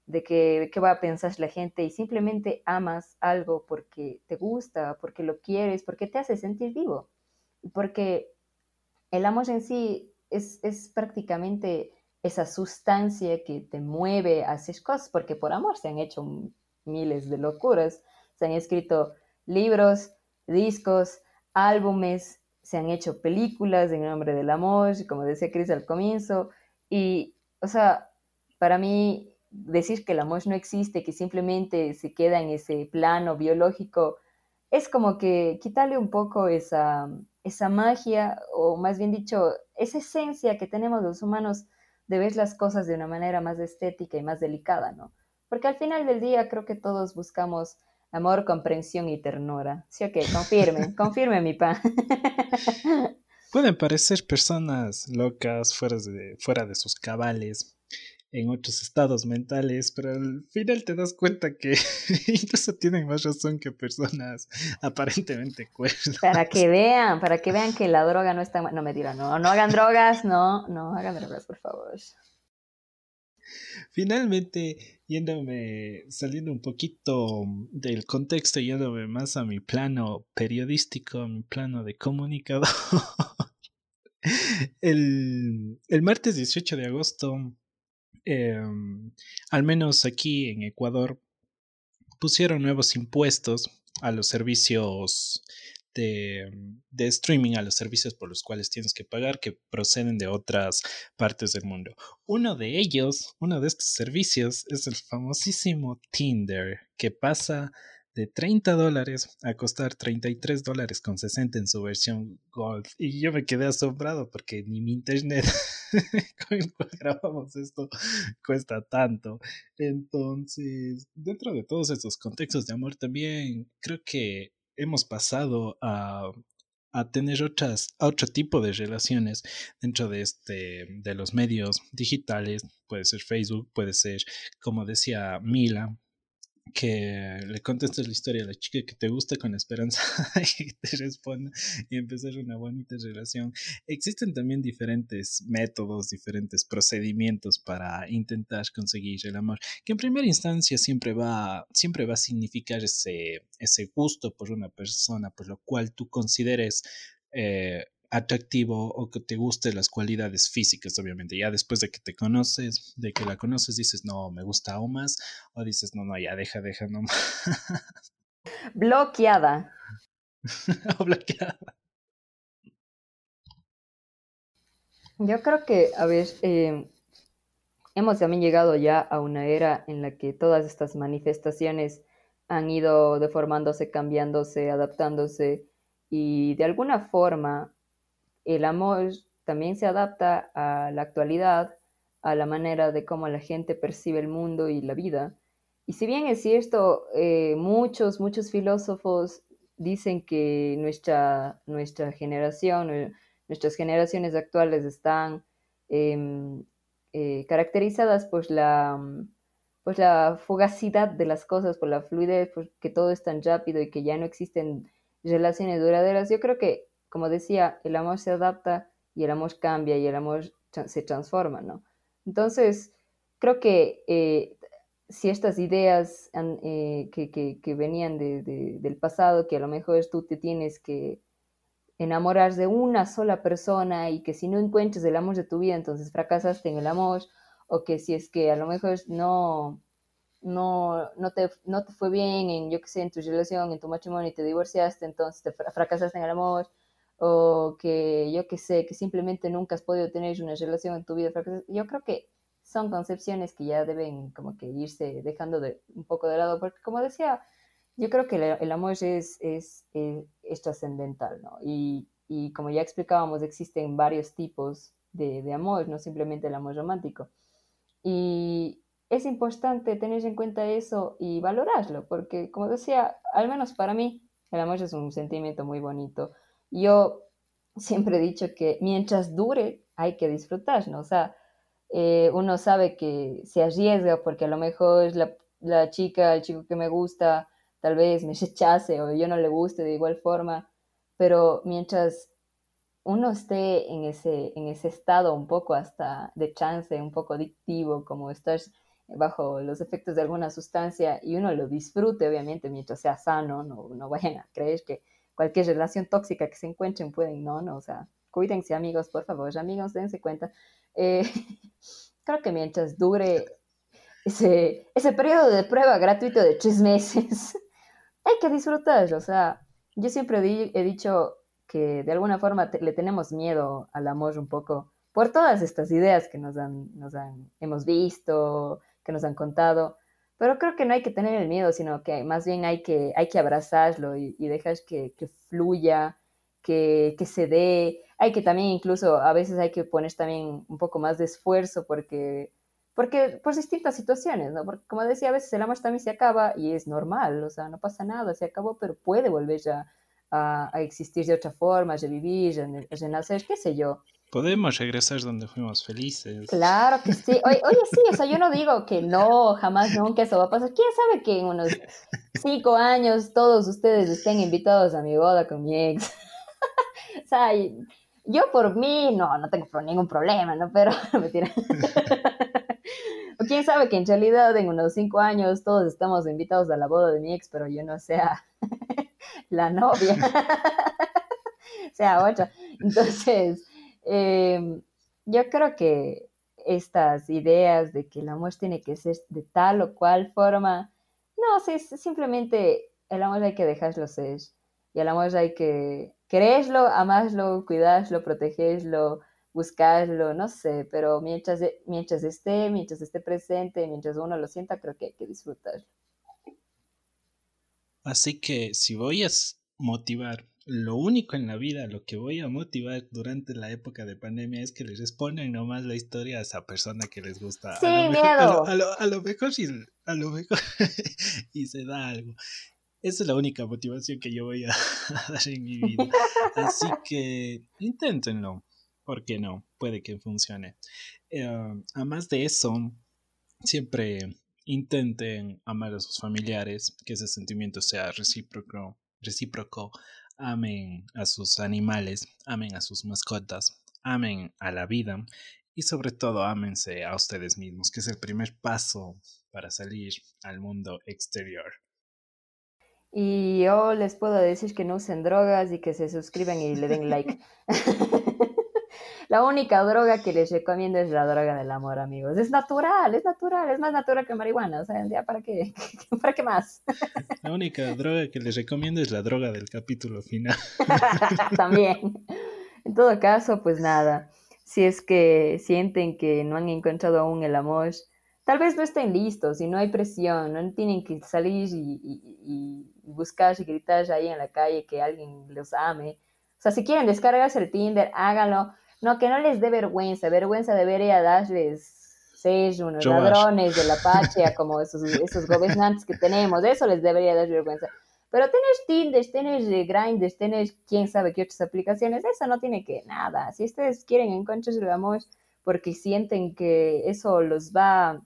de que, qué va a pensar la gente y simplemente amas algo porque te gusta, porque lo quieres, porque te hace sentir vivo. Porque el amor en sí es, es prácticamente esa sustancia que te mueve a hacer cosas, porque por amor se han hecho miles de locuras, se han escrito libros, discos, álbumes, se han hecho películas en nombre del amor, como decía Chris al comienzo, y, o sea, para mí decir que el amor no existe, que simplemente se queda en ese plano biológico, es como que quitarle un poco esa, esa magia, o más bien dicho, esa esencia que tenemos los humanos de ver las cosas de una manera más estética y más delicada, ¿no? Porque al final del día creo que todos buscamos amor, comprensión y ternura. Sí, ok, confirme, confirme mi pan. Pueden parecer personas locas, fuera de, fuera de sus cabales, en otros estados mentales, pero al final te das cuenta que incluso tienen más razón que personas aparentemente cuerdas. Para que vean, para que vean que la droga no está... No me dirán, no, no hagan drogas, no, no hagan drogas, por favor. Finalmente, yéndome, saliendo un poquito del contexto, yéndome más a mi plano periodístico, a mi plano de comunicador. el, el martes 18 de agosto, em, al menos aquí en Ecuador, pusieron nuevos impuestos a los servicios de, streaming a los servicios por los cuales tienes que pagar que proceden de otras partes del mundo. Uno de ellos, uno de estos servicios es el famosísimo Tinder, que pasa de 30 dólares a costar 33 dólares con 60 en su versión Gold. Y yo me quedé asombrado porque ni mi internet con el cual grabamos esto cuesta tanto. Entonces, dentro de todos estos contextos de amor también creo que hemos pasado a, a tener otras, otro tipo de relaciones dentro de, este, de los medios digitales. Puede ser Facebook, puede ser, como decía Mila, que le contestes la historia a la chica que te gusta con esperanza y te responda y empezar una bonita relación. Existen también diferentes métodos, diferentes procedimientos para intentar conseguir el amor, que en primera instancia siempre va, siempre va a significar ese, ese gusto por una persona, por lo cual tú consideres eh, atractivo o que te guste las cualidades físicas, obviamente. Ya después de que te conoces, de que la conoces, dices, no, me gusta aún más, o dices, no, no, ya deja, deja no más. Bloqueada. o bloqueada. Yo creo que, a ver, eh, hemos también llegado ya a una era en la que todas estas manifestaciones han ido deformándose, cambiándose, adaptándose y de alguna forma el amor también se adapta a la actualidad, a la manera de cómo la gente percibe el mundo y la vida. Y si bien es cierto, eh, muchos, muchos filósofos dicen que nuestra, nuestra generación, nuestras generaciones actuales están em, eh, caracterizadas por la, pues la fugacidad de las cosas, por la fluidez, porque todo es tan rápido y que ya no existen relaciones duraderas. Yo creo que como decía, el amor se adapta y el amor cambia y el amor se transforma, ¿no? Entonces, creo que eh, si estas ideas eh, que, venían del pasado, que a lo mejor tú te tienes que enamorar de una sola persona y que si no encuentres el amor de tu vida, entonces fracasaste en el amor, o que si es que a lo mejor no, no, no, te, no te fue bien en, yo qué sé, en tu relación, en tu matrimonio y te divorciaste, entonces te fracasaste en el amor, o que yo que sé, que simplemente nunca has podido tener una relación en tu vida. Yo creo que son concepciones que ya deben como que irse dejando de, un poco de lado, porque como decía, yo creo que el, amor es, es, es, trascendental, ¿no? Y, y, como ya explicábamos, existen varios tipos de, de amor, no simplemente el amor romántico. Y es importante tener en cuenta eso y valorarlo, porque como decía, al menos para mí, el amor es un sentimiento muy bonito yo siempre he dicho que mientras dure hay que disfrutar, ¿no? O sea, eh, uno sabe que se arriesga porque a lo mejor la, la chica, el chico que me gusta, tal vez me rechace o yo no le guste de igual forma, pero mientras uno esté en ese, en ese estado un poco hasta de chance, un poco adictivo, como estar bajo los efectos de alguna sustancia y uno lo disfrute, obviamente, mientras sea sano, no, no vayan a creer que cualquier relación tóxica que se encuentren pueden, no, no, o sea, cuídense amigos, por favor, amigos, dense cuenta. Eh, creo que mientras dure ese, ese periodo de prueba gratuito de tres meses, hay que disfrutarlo, o sea, yo siempre he dicho que de alguna forma le tenemos miedo al amor un poco por todas estas ideas que nos han, nos han, hemos visto, que nos han contado. Pero creo que no hay que tener el miedo, sino que más bien hay que, hay que abrazarlo y, dejar que, que fluya, que, que, se dé. Hay que también incluso, a veces hay que poner también un poco más de esfuerzo porque, porque por distintas situaciones, ¿no? Porque como decía, a veces el amor también se acaba y es normal, o sea, no pasa nada, se acabó, pero puede volver ya a, existir de otra forma, a vivir, a nacer, qué sé yo. Podemos regresar donde fuimos felices. Claro que sí. Oye, oye, sí, o sea, yo no digo que no, jamás, nunca eso va a pasar. ¿Quién sabe que en unos cinco años todos ustedes estén invitados a mi boda con mi ex? o sea, yo por mí, no, no tengo ningún problema, ¿no? Pero, mentira. o quién sabe que en realidad en unos cinco años todos estamos invitados a la boda de mi ex, pero yo no sea la novia, sea otra. Entonces, Em, yo creo que estas ideas de que el amor tiene que ser de tal o cual forma, no, sí, simplemente el amor hay que dejarlo ser. Y el amor hay que quererlo, amarlo, cuidarlo, protegerlo, buscarlo, no sé, pero mientras, mientras esté, mientras esté presente, mientras uno lo sienta, creo que hay que disfrutarlo. Así que si voy a motivar lo único en la vida, lo que voy a motivar durante la época de pandemia es que les respondan nomás la historia a esa persona que les gusta. Sí, a, lo mejor, a, lo, mejor, y, a lo mejor y se da algo. Esa es la única motivación que yo voy a, dar en mi vida. Así que inténtenlo. ¿Por qué no? Puede que funcione. Eh, además de eso, siempre intenten amar a sus familiares, que ese sentimiento sea recíproco, recíproco amen a sus animales, amen a sus mascotas, amen a la vida y sobre todo ámense a ustedes mismos, que es el primer paso para salir al mundo exterior. Y yo les puedo decir que no usen drogas y que se suscriban y le den like. La única droga que les recomiendo es la droga del amor, amigos. Es natural, es natural, es más natural que marihuana. O sea, ya para qué, para qué más. La única droga que les recomiendo es la droga del capítulo final. También. En todo caso, pues nada. Si es que sienten que no han encontrado aún el amor, tal vez no estén listos y no hay presión, no tienen que salir y, y, y buscar y gritar ahí en la calle que alguien los ame. O sea, si quieren descargarse el Tinder, háganlo no, que no les dé vergüenza, vergüenza debería darles ser unos ladrones de la pacha, como esos, esos gobernantes que tenemos, eso les debería dar vergüenza. Pero tener Tinder, tener Grindr, tener quién sabe qué otras aplicaciones, eso no tiene que nada. Si ustedes quieren encontrar el amor porque sienten que eso los va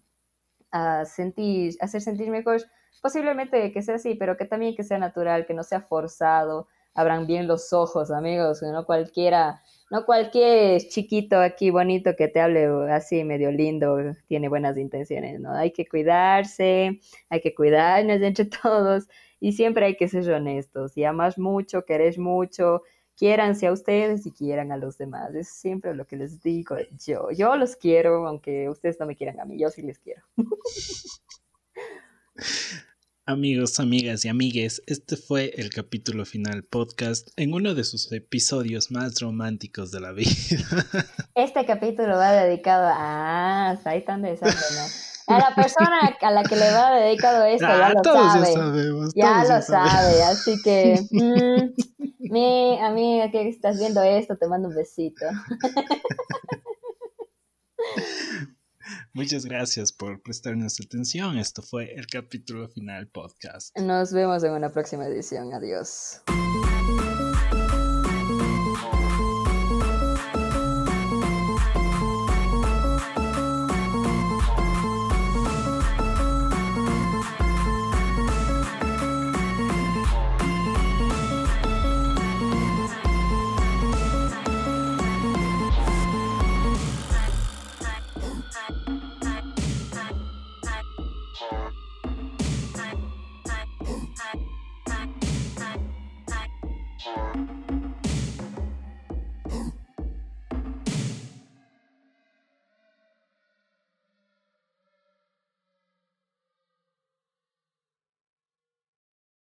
a sentir, a hacer sentir mejor, posiblemente que sea así, pero que también que sea natural, que no sea forzado, abran bien los ojos, amigos, que no cualquiera no cualquier chiquito aquí bonito que te hable así medio lindo tiene buenas intenciones, ¿no? Hay que cuidarse, hay que cuidarnos entre todos y siempre hay que ser honestos. Y amas mucho, querés mucho, quiéranse a ustedes y quieran a los demás. Es siempre lo que les digo yo. Yo los quiero, aunque ustedes no me quieran a mí, yo sí les quiero. Amigos, amigas y amigues, este fue el capítulo final podcast en uno de sus episodios más románticos de la vida. Este capítulo va dedicado a... Ah, ahí están de A la persona a la que le va dedicado esto ya lo sabe. Ya, sabemos, ya lo sabe, así que mm, mi amiga que estás viendo esto, te mando un besito. Muchas gracias por prestarnos atención. Esto fue el capítulo final podcast. Nos vemos en una próxima edición. Adiós.